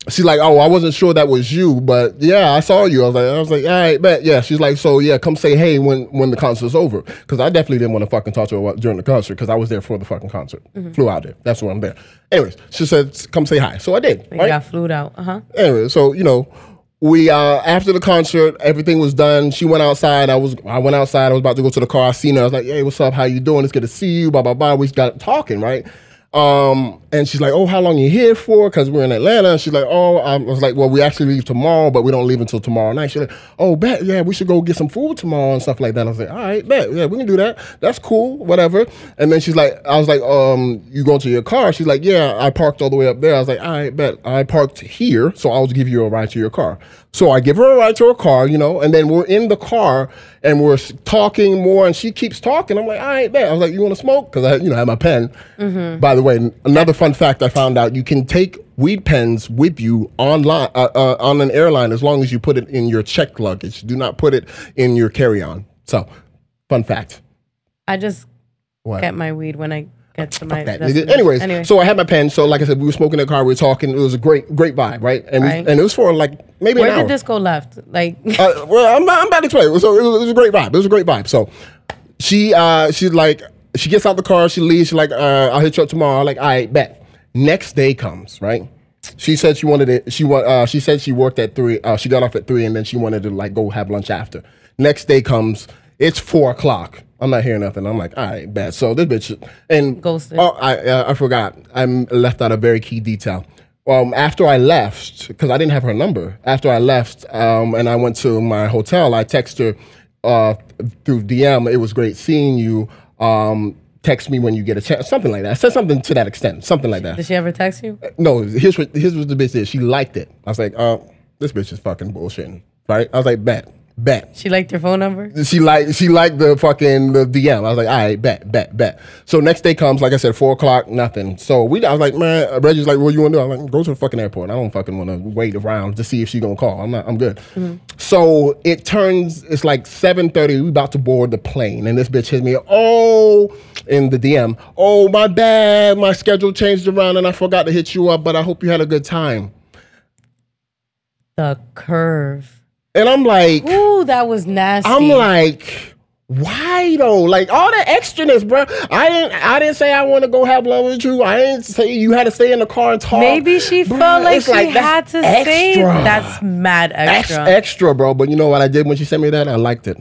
she's like, "Oh, I wasn't sure that was you, but yeah, I saw you." I was like, "I was like, all right, bet, yeah." She's like, "So yeah, come say hey when when the concert's over," because I definitely didn't want to fucking talk to her during the concert because I was there for the fucking concert. Flew out there. That's why I'm there. Anyways, she said, "Come say hi." So I did. You right? got flued out. Uh huh. anyway, so you know, we uh after the concert, everything was done. She went outside. I was I went outside. I was about to go to the car. I seen her. I was like, "Hey, what's up? How you doing? It's good to see you." Blah blah blah. We got talking, right? Um, and she's like, "Oh, how long you here for?" Because we're in Atlanta. She's like, "Oh," I was like, "Well, we actually leave tomorrow, but we don't leave until tomorrow night." She's like, "Oh, bet, yeah, we should go get some food tomorrow and stuff like that." I was like, "All right, bet, yeah, we can do that. That's cool, whatever." And then she's like, "I was like, um, you going to your car?" She's like, "Yeah, I parked all the way up there." I was like, "All right, bet, I parked here, so I'll give you a ride to your car." So I give her a ride to her car, you know, and then we're in the car and we're talking more, and she keeps talking. I'm like, all right, bet. I was like, you want to smoke? Because I, you know, I had my pen. By the way, another fun fact I found out: you can take weed pens with you online uh, uh, on an airline as long as you put it in your checked luggage. Do not put it in your carry-on. So, fun fact. I just What? get my weed when I to my. that. Anyways, anyway. so I had my pen. So, like I said, we were smoking in the car. We were talking. It was a great, great vibe, right? And we- Right. and it was for like maybe where an hour. did this go left? Like, uh, well, I'm, I'm about to explain. So it was, it was a great vibe. It was a great vibe. So she uh she's like she gets out the car, she leaves, she's like, uh, I'll hit you up tomorrow. I'm like, all right, bet. Next day comes, right? she said she wanted it. She wa- uh, She said she worked at three. Uh, she got off at three, and then she wanted to like go have lunch after. Next day comes. It's four o'clock. I'm not hearing nothing. I'm like, all right, bad. So this bitch and Ghosted. Oh, I uh, I forgot. I left out a very key detail. Um, after I left, because I didn't have her number. After I left, um, and I went to my hotel, I texted her uh, through DM. It was great seeing you. Um, text me when you get a chance, something like that. I said something to that extent, something like that. Did she ever text you? No, here's what here's what the bitch did. She liked it. I was like, uh, this bitch is fucking bullshitting, right? I was like, bet, bet. She liked your phone number? She liked she liked the fucking the DM. I was like, all right, bet, bet, bet. So next day comes, like I said, four o'clock, nothing. So we, I was like, man, Reggie's like, what you want to do? I'm like, go to the fucking airport. I don't fucking want to wait around to see if she gonna call. I'm not, I'm good. Mm-hmm. So it turns, it's like seven thirty. We about to board the plane, and this bitch hit me. Oh, in the DM. Oh, my bad. My schedule changed around, and I forgot to hit you up. But I hope you had a good time. The curve. And I'm like. Ooh, that was nasty. I'm like, why though? Like all the extraness, bro. I didn't. I didn't say I want to go have love with you. I didn't say you had to stay in the car and talk. Maybe she Bruh, felt like she had that's to say that's mad Ex- extra. extra, bro. But you know what I did when she sent me that? I liked it.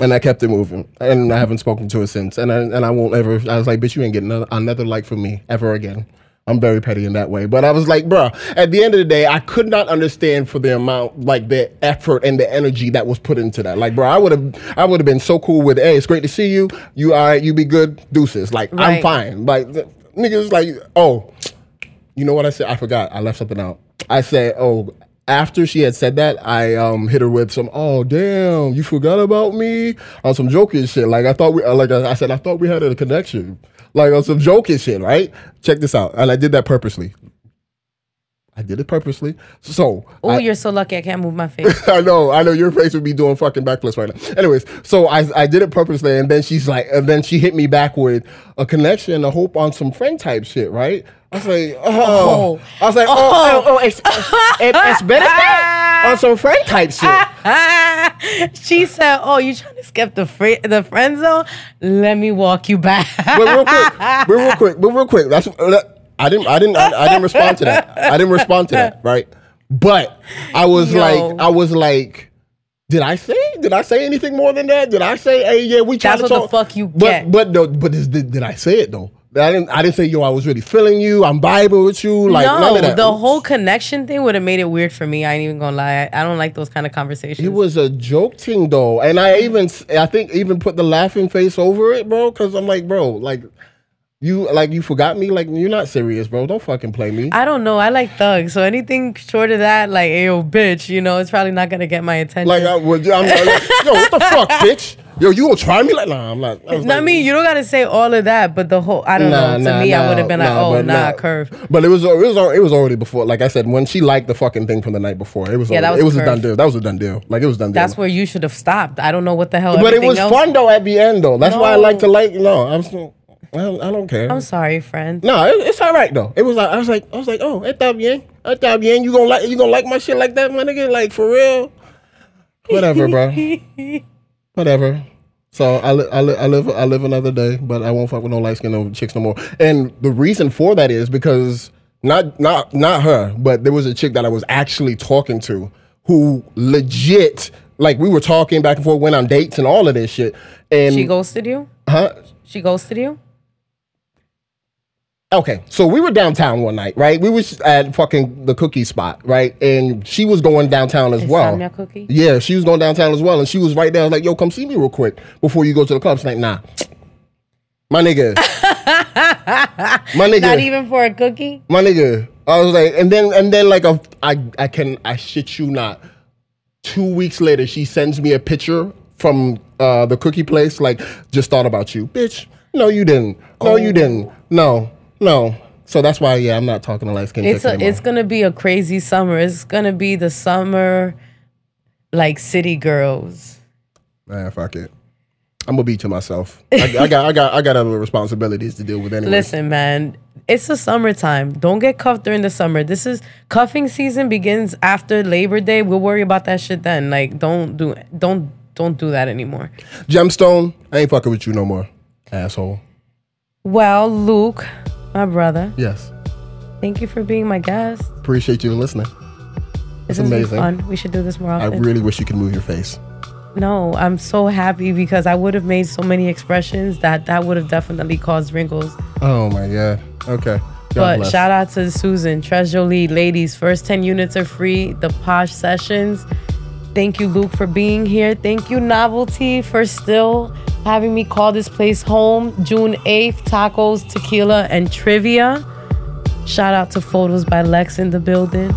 And I kept it moving, and I haven't spoken to her since. And I, and I won't ever. I was like, bitch, you ain't getting another, another like from me ever again. I'm very petty in that way. But I was like, bro, at the end of the day, I could not understand for the amount, like the effort and the energy that was put into that. Like, bro, I would have, I would have been so cool with, hey, it's great to see you. You all right? You be good. Deuces. Like, I'm fine. Like, the, niggas like, oh, you know what I said? I forgot. I left something out. I said, oh, after she had said that, I um hit her with some, oh damn, you forgot about me on some joking shit. Like I thought we, uh, like I I said, I thought we had a connection, like on some joking shit, right? Check this out, and I did that purposely. I did it purposely. So Oh, you're so lucky I can't move my face. I know, I know your face would be doing fucking backflips right now. Anyways, so I I did it purposely, and then she's like, and then she hit me back with a connection, a hope on some friend type shit, right? I was oh. like, oh, Oh. I was like, oh, oh, oh, it's, it, it's better than on some friend type shit. she said, "Oh, you trying to skip the fri- the friend zone? Let me walk you back." But real quick, but real quick, but real quick. That's uh, I didn't, I didn't, I, I didn't respond to that. I didn't respond to that, right? But I was Yo. like, I was like, did I say? Did I say anything more than that? Did I say, hey, yeah, we trying That's to what the fuck you but, get. But no, but is, did, did I say it though? I didn't. I didn't say, yo, I was really feeling you. I'm vibing with you. Like none no, of that. the whole connection thing would have made it weird for me. I ain't even gonna lie. I, I don't like those kind of conversations. It was a joke thing though, and I even, I think, even put the laughing face over it, bro. Because I'm like, bro, like. You like you forgot me? Like you're not serious, bro. Don't fucking play me. I don't know. I like thugs, so anything short of that, like, yo, bitch, you know, it's probably not gonna get my attention. Like I would, I'm like, yo, what the fuck, bitch? Yo, you gonna try me? Like, nah, I'm not. I No, I mean, you don't gotta say all of that, but the whole, I don't nah, know. To nah, me, I would have been like, oh, nah, nah. curve. But it was, it was, it was already before. Like I said, when she liked the fucking thing from the night before, it was, Yeah, that was it was a a done deal. That was a done deal. Like it was done deal. That's where you should have stopped. I don't know what the hell. but it was else- fun though at the end though. That's why I like to like. No, I'm. so- I don't, I don't care. I'm sorry, friend. no, it, it's all right though. It was like I was like I was like, oh, está bien, está bien. You gonna like you gonna like my shit like that, my nigga? Like for real? Whatever, bro. Whatever. So I, li- I, li- I live I live another day, but I won't fuck with no light skin chicks no more. And the reason for that is because not not not her, but there was a chick that I was actually talking to who legit like we were talking back and forth, went on dates and all of this shit. And She ghosted you. huh? She ghosted you. Okay, so we were downtown one night, right? We was at fucking the cookie spot, right? And she was going downtown as well. Cookie? Yeah, she was going downtown as well, and she was right there. I was like, "Yo, come see me real quick before you go to the club." She's like, "Nah, my nigga, my nigga, Not even for a cookie. my nigga." I was like, and then and then like a, I I can I shit you not. Two weeks later, she sends me a picture from uh, the cookie place. Like, just thought about you, bitch. No, you didn't. No, Oh. you didn't. No, no. So that's why, yeah, I'm not talking to light skin. It's a, anymore. it's gonna be a crazy summer. It's gonna be the summer, like city girls. Man, fuck it. I'm gonna beat to myself. I, I got, I got, I got other responsibilities to deal with anyway. Listen, man, it's the summertime. Don't get cuffed during the summer. This is cuffing season begins after Labor Day. We'll worry about that shit then. Like, don't do don't don't do that anymore. Gemstone, I ain't fucking with you no more, asshole. Well, Luke, my brother, Yes. Thank you for being my guest. Appreciate you listening. It's amazing. fun. We should do this more often. I really wish you could move your face. no, I'm so happy because I would have made so many expressions that that would have definitely caused wrinkles. Oh my god. Okay. God but bless. shout out to Susan, Trez Jolie, ladies. First 10 units are free. The Posh Sessions. Thank you, Luke, for being here. Thank you, Novelty, for still having me call this place home. June 8th, tacos, tequila, and trivia. Shout out to Photos by Lex in the building.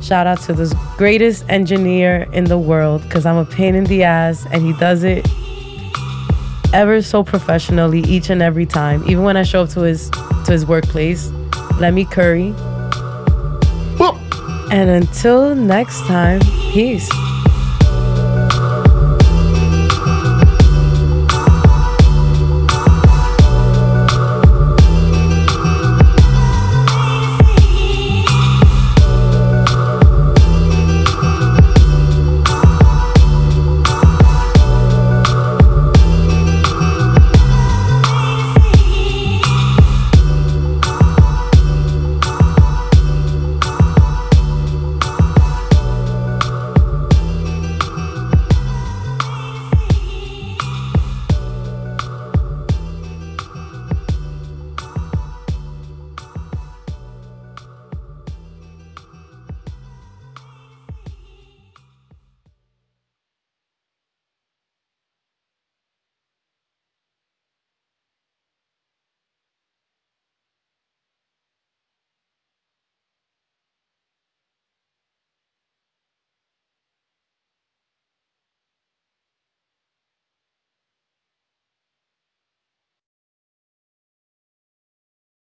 Shout out to the greatest engineer in the world because I'm a pain in the ass and he does it ever so professionally each and every time. Even when I show up to his to his workplace, Lemy Curry. And until next time, peace.